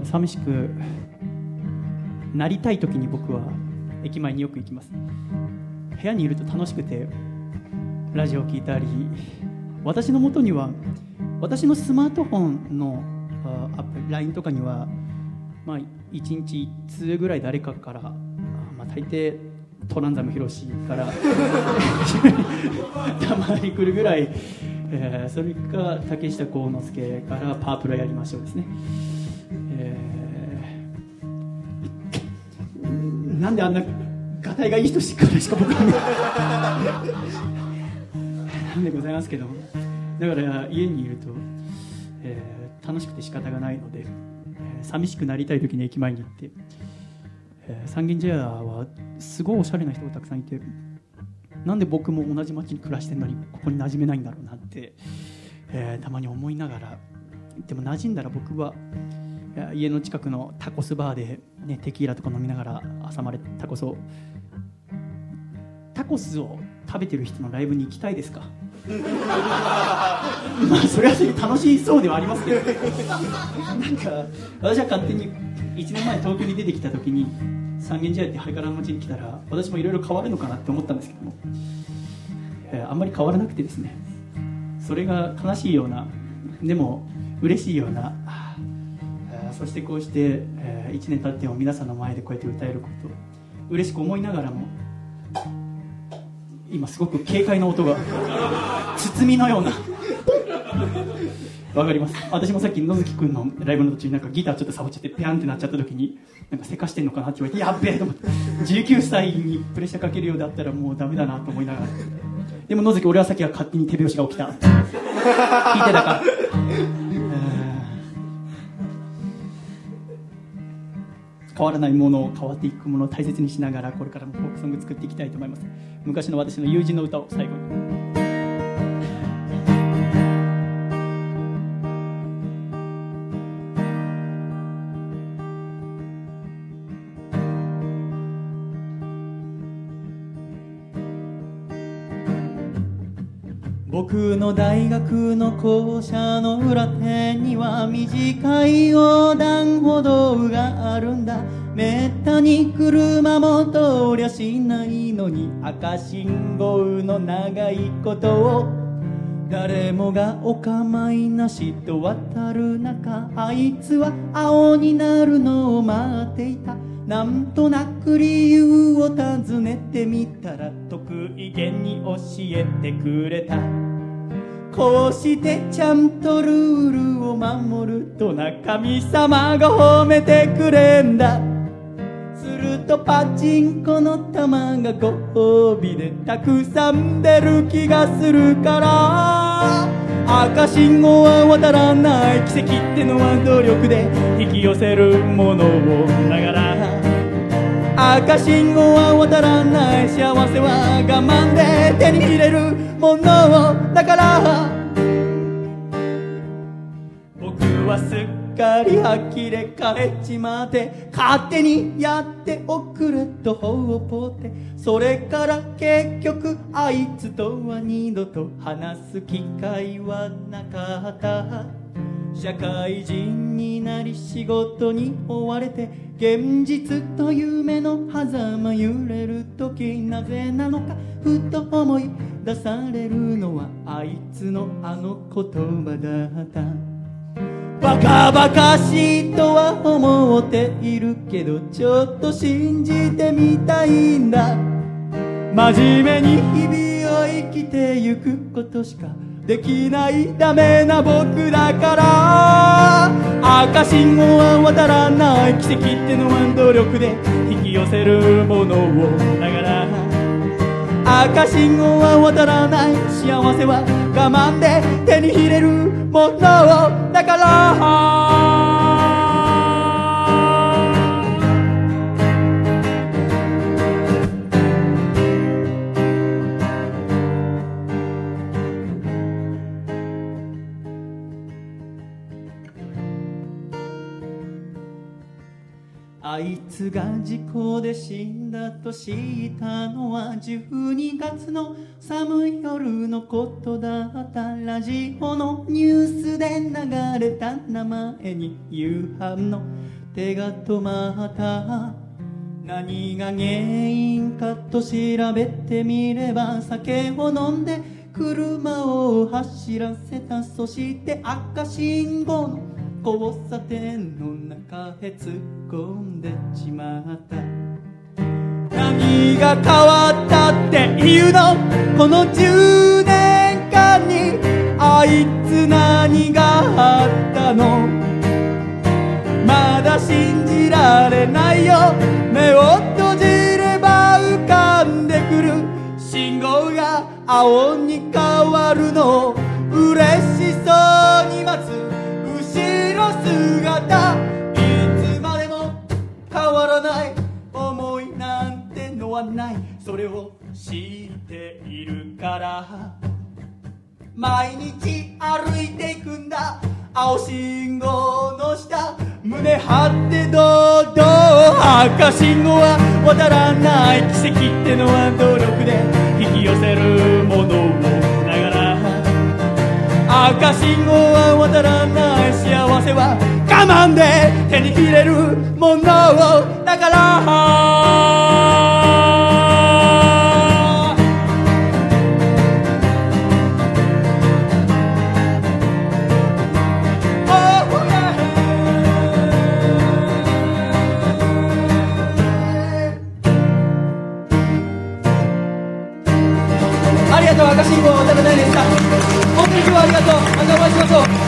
で寂しくなりたい時に僕は駅前によく行きます。部屋にいると楽しくてラジオを聞いたり私の元には私のスマートフォンのアプリ LINE とかには、まあ、1日1通ぐらい誰かから、まあ、大抵トランザムヒロシから たまに来るぐらい、えーそれか竹下幸之助からパープルやりましょうですね、えーなんであんながたいがいい人しかしか僕は なんでございますけども。だから家にいると、えー楽しくて仕方がないので、えー寂しくなりたい時に駅前に行って、えー三軒茶屋はすごいおしゃれな人がたくさんいてなんで僕も同じ町に暮らしてるのにここに馴染めないんだろうなって、えーたまに思いながらでも馴染んだら僕は家の近くのタコスバーで、ね、テキーラとか飲みながら朝までタコスをタコスを食べてる人のライブに行きたいですか？まあそれはそれで楽しそうではありますけど。なんか私は勝手に1年前東京に出てきた時に三軒茶屋ってハイカラの街に来たら私もいろいろ変わるのかなって思ったんですけども、えーあんまり変わらなくてですね。それが悲しいようなでも嬉しいようなえーそしてこうして、え1年経っても皆さんの前でこうやって歌えること嬉しく思いながらも今すごく軽快な音が包みのような。わかります。私もさっき野月くんのライブの途中になんかギターちょっとサボっちゃってピャンってなっちゃった時になんかせかしてんのかなって言われてやっべえと思って19歳にプレッシャーかけるようだったらもうダメだなと思いながら。でも野月俺はさっきは勝手に手拍子が起きた。聞いてたから。変わらないものを変わっていくものを大切にしながらこれからもフォークソング作っていきたいと思います。昔の私の友人の歌を最後に。僕の大学の校舎の裏手には短い横断歩道があるんだ。めったに車も通りゃしないのに赤信号の長いことを誰もがお構いなしと渡る中あいつは青になるのを待っていた。なんとなく理由を尋ねてみたら得意げに教えてくれた。こうしてちゃんとルールを守るとな神様が褒めてくれんだ。するとパチンコの玉がご褒美でたくさん出る気がするから。赤信号は渡らない。奇跡ってのは努力で引き寄せるものをながら赤信号は渡らない幸せは我慢で手に入れるものをだから僕はすっかり呆れ返っちまって勝手にやっておくれとほうぽってそれから結局あいつとは二度と話す機会はなかった。社会人になり仕事に追われて現実と夢の狭間揺れる時なぜなのかふと思い出されるのはあいつのあの言葉だった。バカバカしいとは思っているけどちょっと信じてみたいんだ。真面目に日々を生きてゆくことしかできないダメな僕だから。赤信号は渡らない。奇跡ってのは努力で引き寄せるものを。だから赤信号は渡らない。幸せは我慢で手に入れるものを。だからあいつが事故で死んだと知ったのは12月の寒い夜のことだったラジオのニュースで流れた名前に夕飯の手が止まった何が原因かと調べてみれば酒を飲んで車を走らせたそして赤信号の交差点の中へ突っ込んでしまった。何が変わったっていうのこの10年間にあいつ何があったの？まだ信じられないよ。目を閉じれば浮かんでくる。信号が青に変わるの。嬉しそうに待つ。後ろ姿いつまでも変わらない思いなんてのはないそれを知っているから。毎日歩いていくんだ。青信号の下。胸張って堂々。赤信号は渡らない。奇跡ってのは努力で引き寄せるものを。赤信号は渡らない幸せは我慢で手に切れるものを。だから。おしょう。しましょう。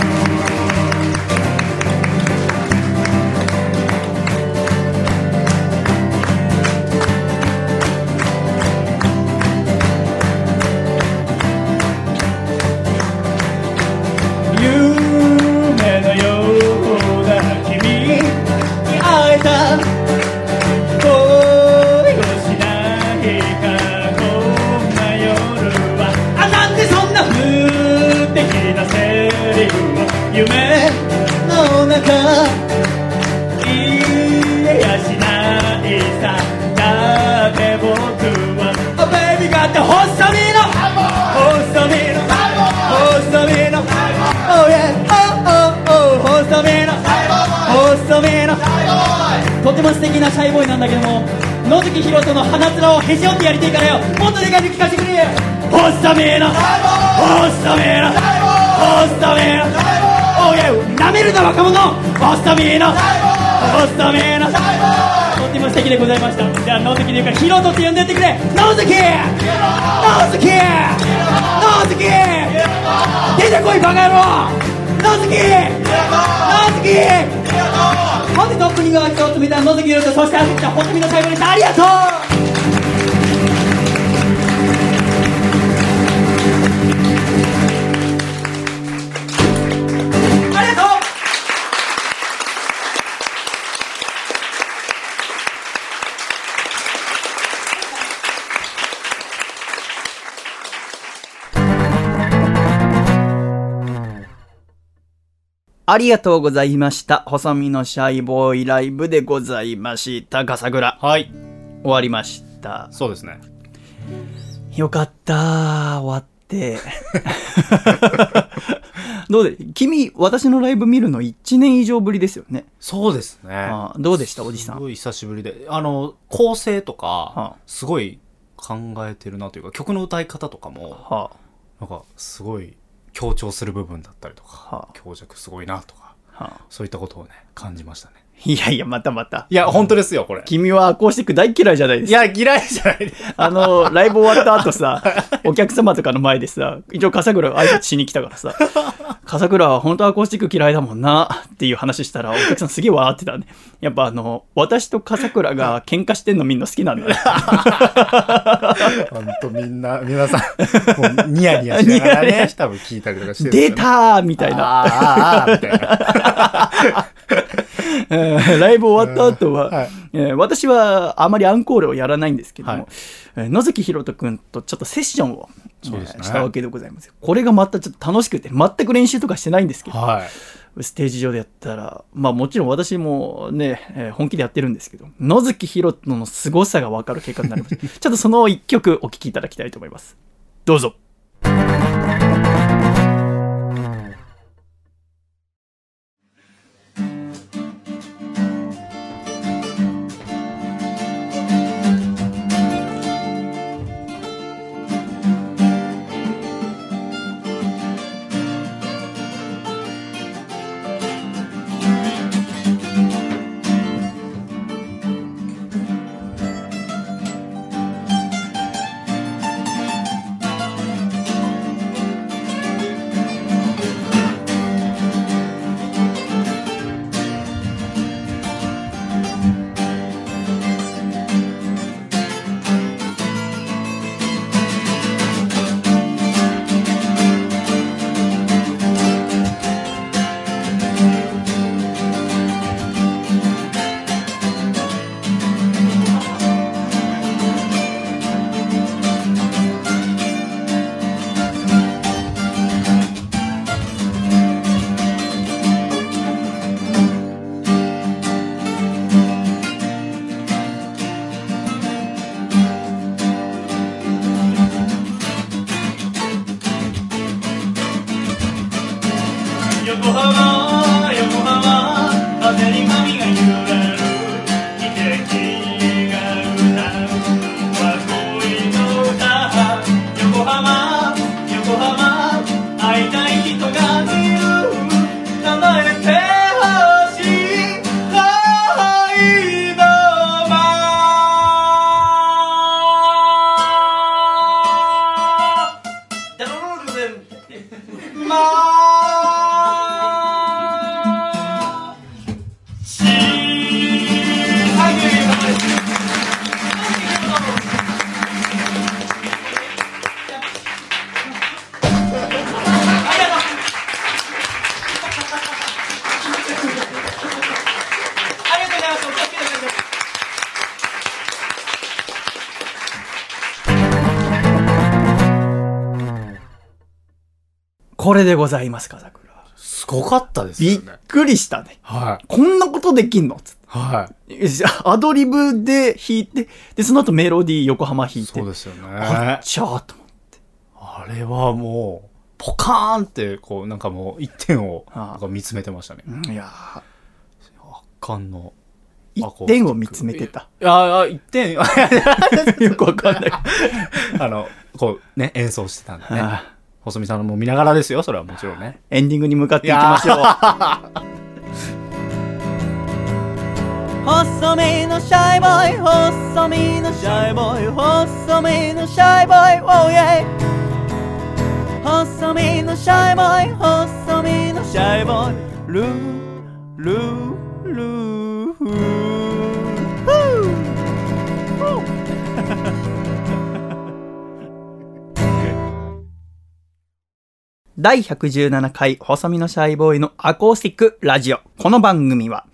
夢の中いやしないさ。だって僕は Oh baby got the 細身の細身の細身の Oh yeah. Oh oh oh. 細身の細身のとても素敵なシャイボーイなんだけども野月ひろとの鼻面をへし折ってやりてえからよ。もっとでかく聞かせてくれよ。細身の細身の細身の Oh yeah なめるな若者細身の細身のとっても素敵でございました。じゃあ野月で言うからヒロトって呼んでやってくれ野月野月野月出てこいバカ野郎野月野月本日オープニングは今日詰めた。野月ヒロトそしてあずきちゃん細身の最後でした。ありがとうありがとうございました。細身のシャイボーイライブでございました。ガサグラ。はい。終わりました。そうですね。よかった。終わって。どうで、君、私のライブ見るの1年以上ぶりですよね。そうですね。あどうでした、おじさん？すごい久しぶりで。あの、構成とはか、すごい考えてるなというか、曲の歌い方とかも、はなんか、すごい強調する部分だったりとか、は強弱すごいなとか、そういったことをね、感じましたね。いやいや、またまた。いや、本当ですよ、これ。君はアコースティック大嫌いじゃないですか。いや、嫌いじゃないです。あの、ライブ終わった後さ、お客様とかの前でさ、一応笠倉が挨拶しに来たからさ、笠倉は本当アコースティック嫌いだもんな、っていう話したら、お客さんすげえ笑ってたね。やっぱあの、私と笠倉が喧嘩してんのみんな好きなんだね。本当みんな、皆さん、ニヤニヤしながらニヤニヤね、多分聞いたりとかしてるんです出たーみたいな。あーあーみたいな。え ーライブ終わった後は、はいえー私はあまりアンコールをやらないんですけども、はいえー野月ひろとくんとちょっとセッションを、したわけでございますよ。これがまたちょっと楽しくて、全く練習とかしてないんですけど、はい。ステージ上でやったら、まあもちろん私もね、えー本気でやってるんですけど、野月ひろとの凄さがわかる結果になりました。ちょっとその一曲お聴きいただきたいと思います。どうぞ。横浜でございます、笠倉。すごかったですびっ。くりしたね。はい。こんなことできんの？つってはい。アドリブで弾いて、で、その後メロディー横浜弾いて。そうですよね。あっちゃーと思って。あれはもう、ポカーンって、こう、なんかもう、一点を、ああなんか見つめてましたね。いや圧巻の。ー一点を見つめてた。いや、あ一点、よくわかんない。あの、こう、ね、演奏してたんでね。あ細見さんも見ながらですよ、それはもちろんね。エンディングに向かっていきましょう。細身のシャイボーイ細身のシャイボーイ細身のシャイボーイ Oh yeah 細身のシャイボーイ細身のシャイボーイルールールー第117回細身のシャイボーイのアコースティックラジオ。この番組は、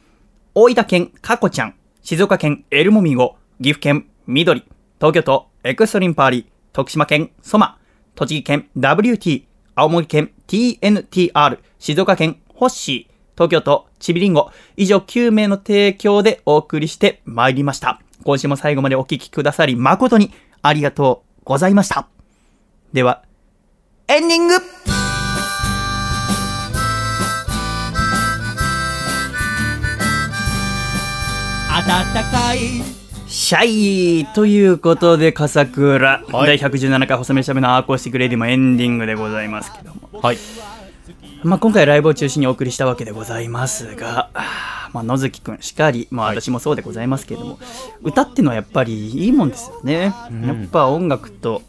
大分県かこちゃん、静岡県エルモミーゴ、岐阜県緑、東京都エクストリームパーリー、徳島県ソマ、栃木県 WT、青森県 TNTR、静岡県ホッシー、東京都ちびりんご、以上9名の提供でお送りしてまいりました。今週も最後までお聞きくださり誠にありがとうございました。では、エンディングいシャイということで、笠倉、はい第117回細めしゃべのアーコースティックレディもエンディングでございますけども。はい。まあ、今回ライブを中心にお送りしたわけでございますが、まあ、野月くんしかり、まあ、私もそうでございますけれども、歌ってのはやっぱりいいもんですよね。やっぱ音楽と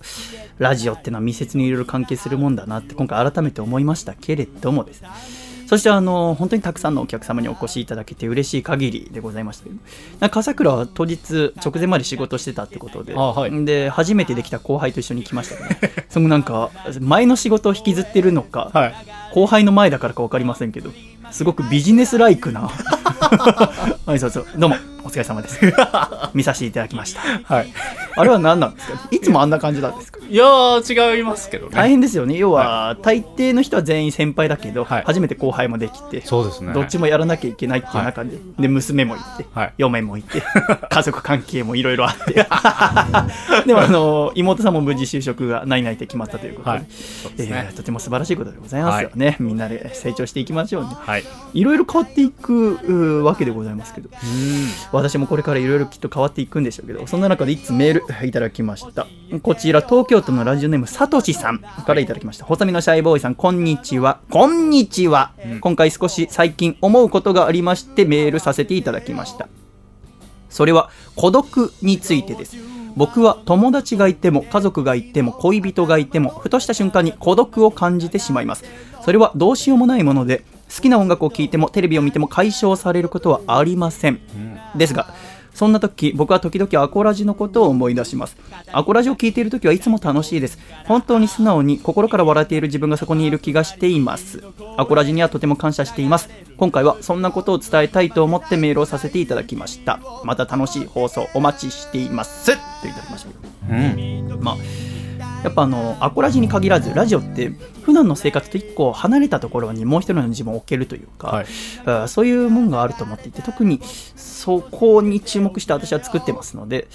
ラジオってのは密接にいろいろ関係するもんだなって今回改めて思いましたけれどもですね。そしてあの本当にたくさんのお客様にお越しいただけて嬉しい限りでございましたけど。なんか笠倉は当日直前まで仕事してたってことであはい。で初めてできた後輩と一緒に来ましたね。そのなんか前の仕事を引きずってるのか、はい。後輩の前だからか分かりませんけどすごくビジネスライクなはいそうそうどうもお疲れ様です。見させていただきました。はい。あれは何なんですか？いつもあんな感じなんですか？いやー、違いますけどね。大変ですよね。要は、大抵の人は全員先輩だけど、はい。初めて後輩もできてそうですね。どっちもやらなきゃいけないっていう中で、で娘もいて、はい。嫁もいて 家族関係もいろいろあって。でもあの妹さんも無事就職がないないって決まったということで、はい。ですね。えーとても素晴らしいことでございますよね、みんなで成長していきましょうね。はい。いろいろ変わっていくわけでございますけど私もこれからいろいろきっと変わっていくんでしょうけどそんな中でいつメール いただきました。こちら東京都のラジオネームさとしさんからいただきました。細身のシャイボーイさんこんにちは。こんにちは、今回少し最近思うことがありましてメールさせていただきました。それは孤独についてです。僕は友達がいても家族がいても恋人がいてもふとした瞬間に孤独を感じてしまいます。それはどうしようもないもので好きな音楽を聴いてもテレビを見ても解消されることはありません、ですがそんな時僕は時々アコラジのことを思い出します。アコラジを聴いている時はいつも楽しいです。本当に素直に心から笑っている自分がそこにいる気がしています。アコラジにはとても感謝しています。今回はそんなことを伝えたいと思ってメールをさせていただきました。また楽しい放送お待ちしています。といただきましたうん。まあやっぱあのアコラジに限らずラジオって普段の生活と一個離れたところにもう一人の自分を置けるというか、はい。そういうもんがあると思っていて特にそこに注目して私は作ってますので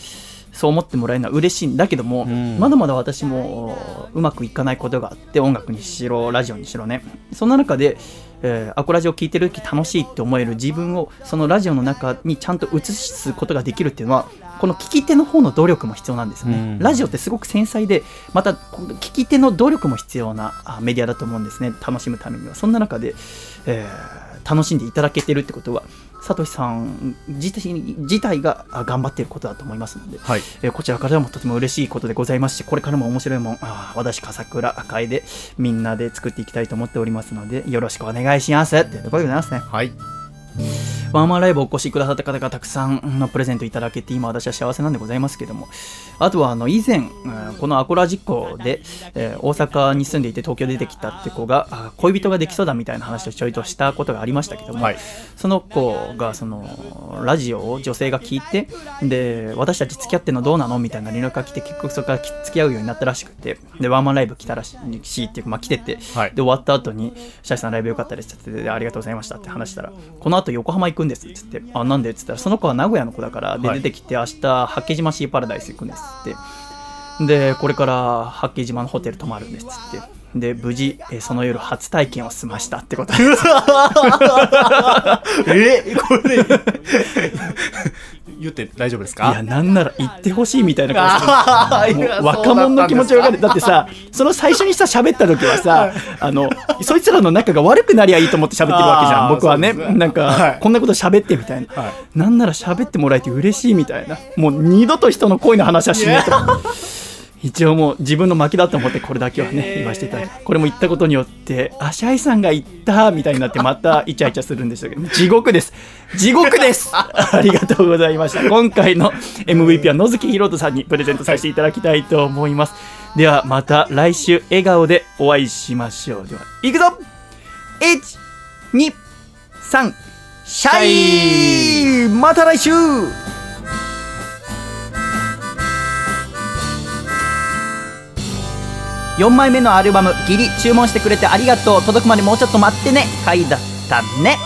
そう思ってもらえるのは嬉しいんだけども、ん。まだまだ私もうまくいかないことがあって音楽にしろラジオにしろね。そんな中で、えーアコラジを聴いてる時楽しいって思える自分をそのラジオの中にちゃんと映すことができるっていうのはこの聞き手の方の努力も必要なんですよね、うん。ラジオってすごく繊細でまた聞き手の努力も必要なあメディアだと思うんですね。楽しむためには。そんな中で、えー楽しんでいただけてるってことはサトシさん自体自体があ頑張っていることだと思いますので、はい。えーこちらからもとても嬉しいことでございますしこれからも面白いもんあー私笠倉赤井でみんなで作っていきたいと思っておりますのでよろしくお願いしますっていうところでございますねはい。ワンマンライブお越しくださった方がたくさんのプレゼントいただけて、今私は幸せなんでございますけども、あとはあの以前、うんこのアコラ実行で、えー大阪に住んでいて東京出てきたって子が、あ恋人ができそうだみたいな話をちょいとしたことがありましたけども、はい。その子がそのラジオを女性が聞いてで私たち付き合ってんのどうなのみたいな連絡が来て結局そこからき付き合うようになったらしくて。でワンマンライブ来たらしいっていうか、まあ、来てて、はい。で終わった後に「シャイさんライブ良かったです」ってありがとうございました」って話したら「この後横浜行くんです」って。言って「あなんで?」って言ったらその子は名古屋の子だからではい。出てきて明日八景島シーパラダイス行くんですって。でこれから八景島のホテル泊まるんですっつって。で無事えーその夜初体験を済ましたってことです。え？これ言って大丈夫ですいや、かなんなら言ってほしいみたいな顔してるあーいやもう若者の気持ちわかる。だってさ、その最初にさ、喋った時はさ、あの、そいつらの仲が悪くなりゃいいと思って喋ってるわけじゃん。僕はね。なんか、はいこんなこと喋ってみたいな。はいなんなら喋ってもらえて嬉しいみたいな。もう二度と人の恋の話はしねえと。一応もう自分の負けだと思ってこれだけはね、言わせていただく。これも言ったことによって、あ、シャイさんが言ったみたいになってまたイチャイチャするんでしょうけど、地獄です。地獄です ありがとうございました。今回の MVP は野月ひろとさんにプレゼントさせていただきたいと思います。ではまた来週笑顔でお会いしましょう。では、いくぞ !1、2、3、シャイまた来週4枚目のアルバム「ギリ」注文してくれてありがとう。届くまでもうちょっと待ってね。回だったね。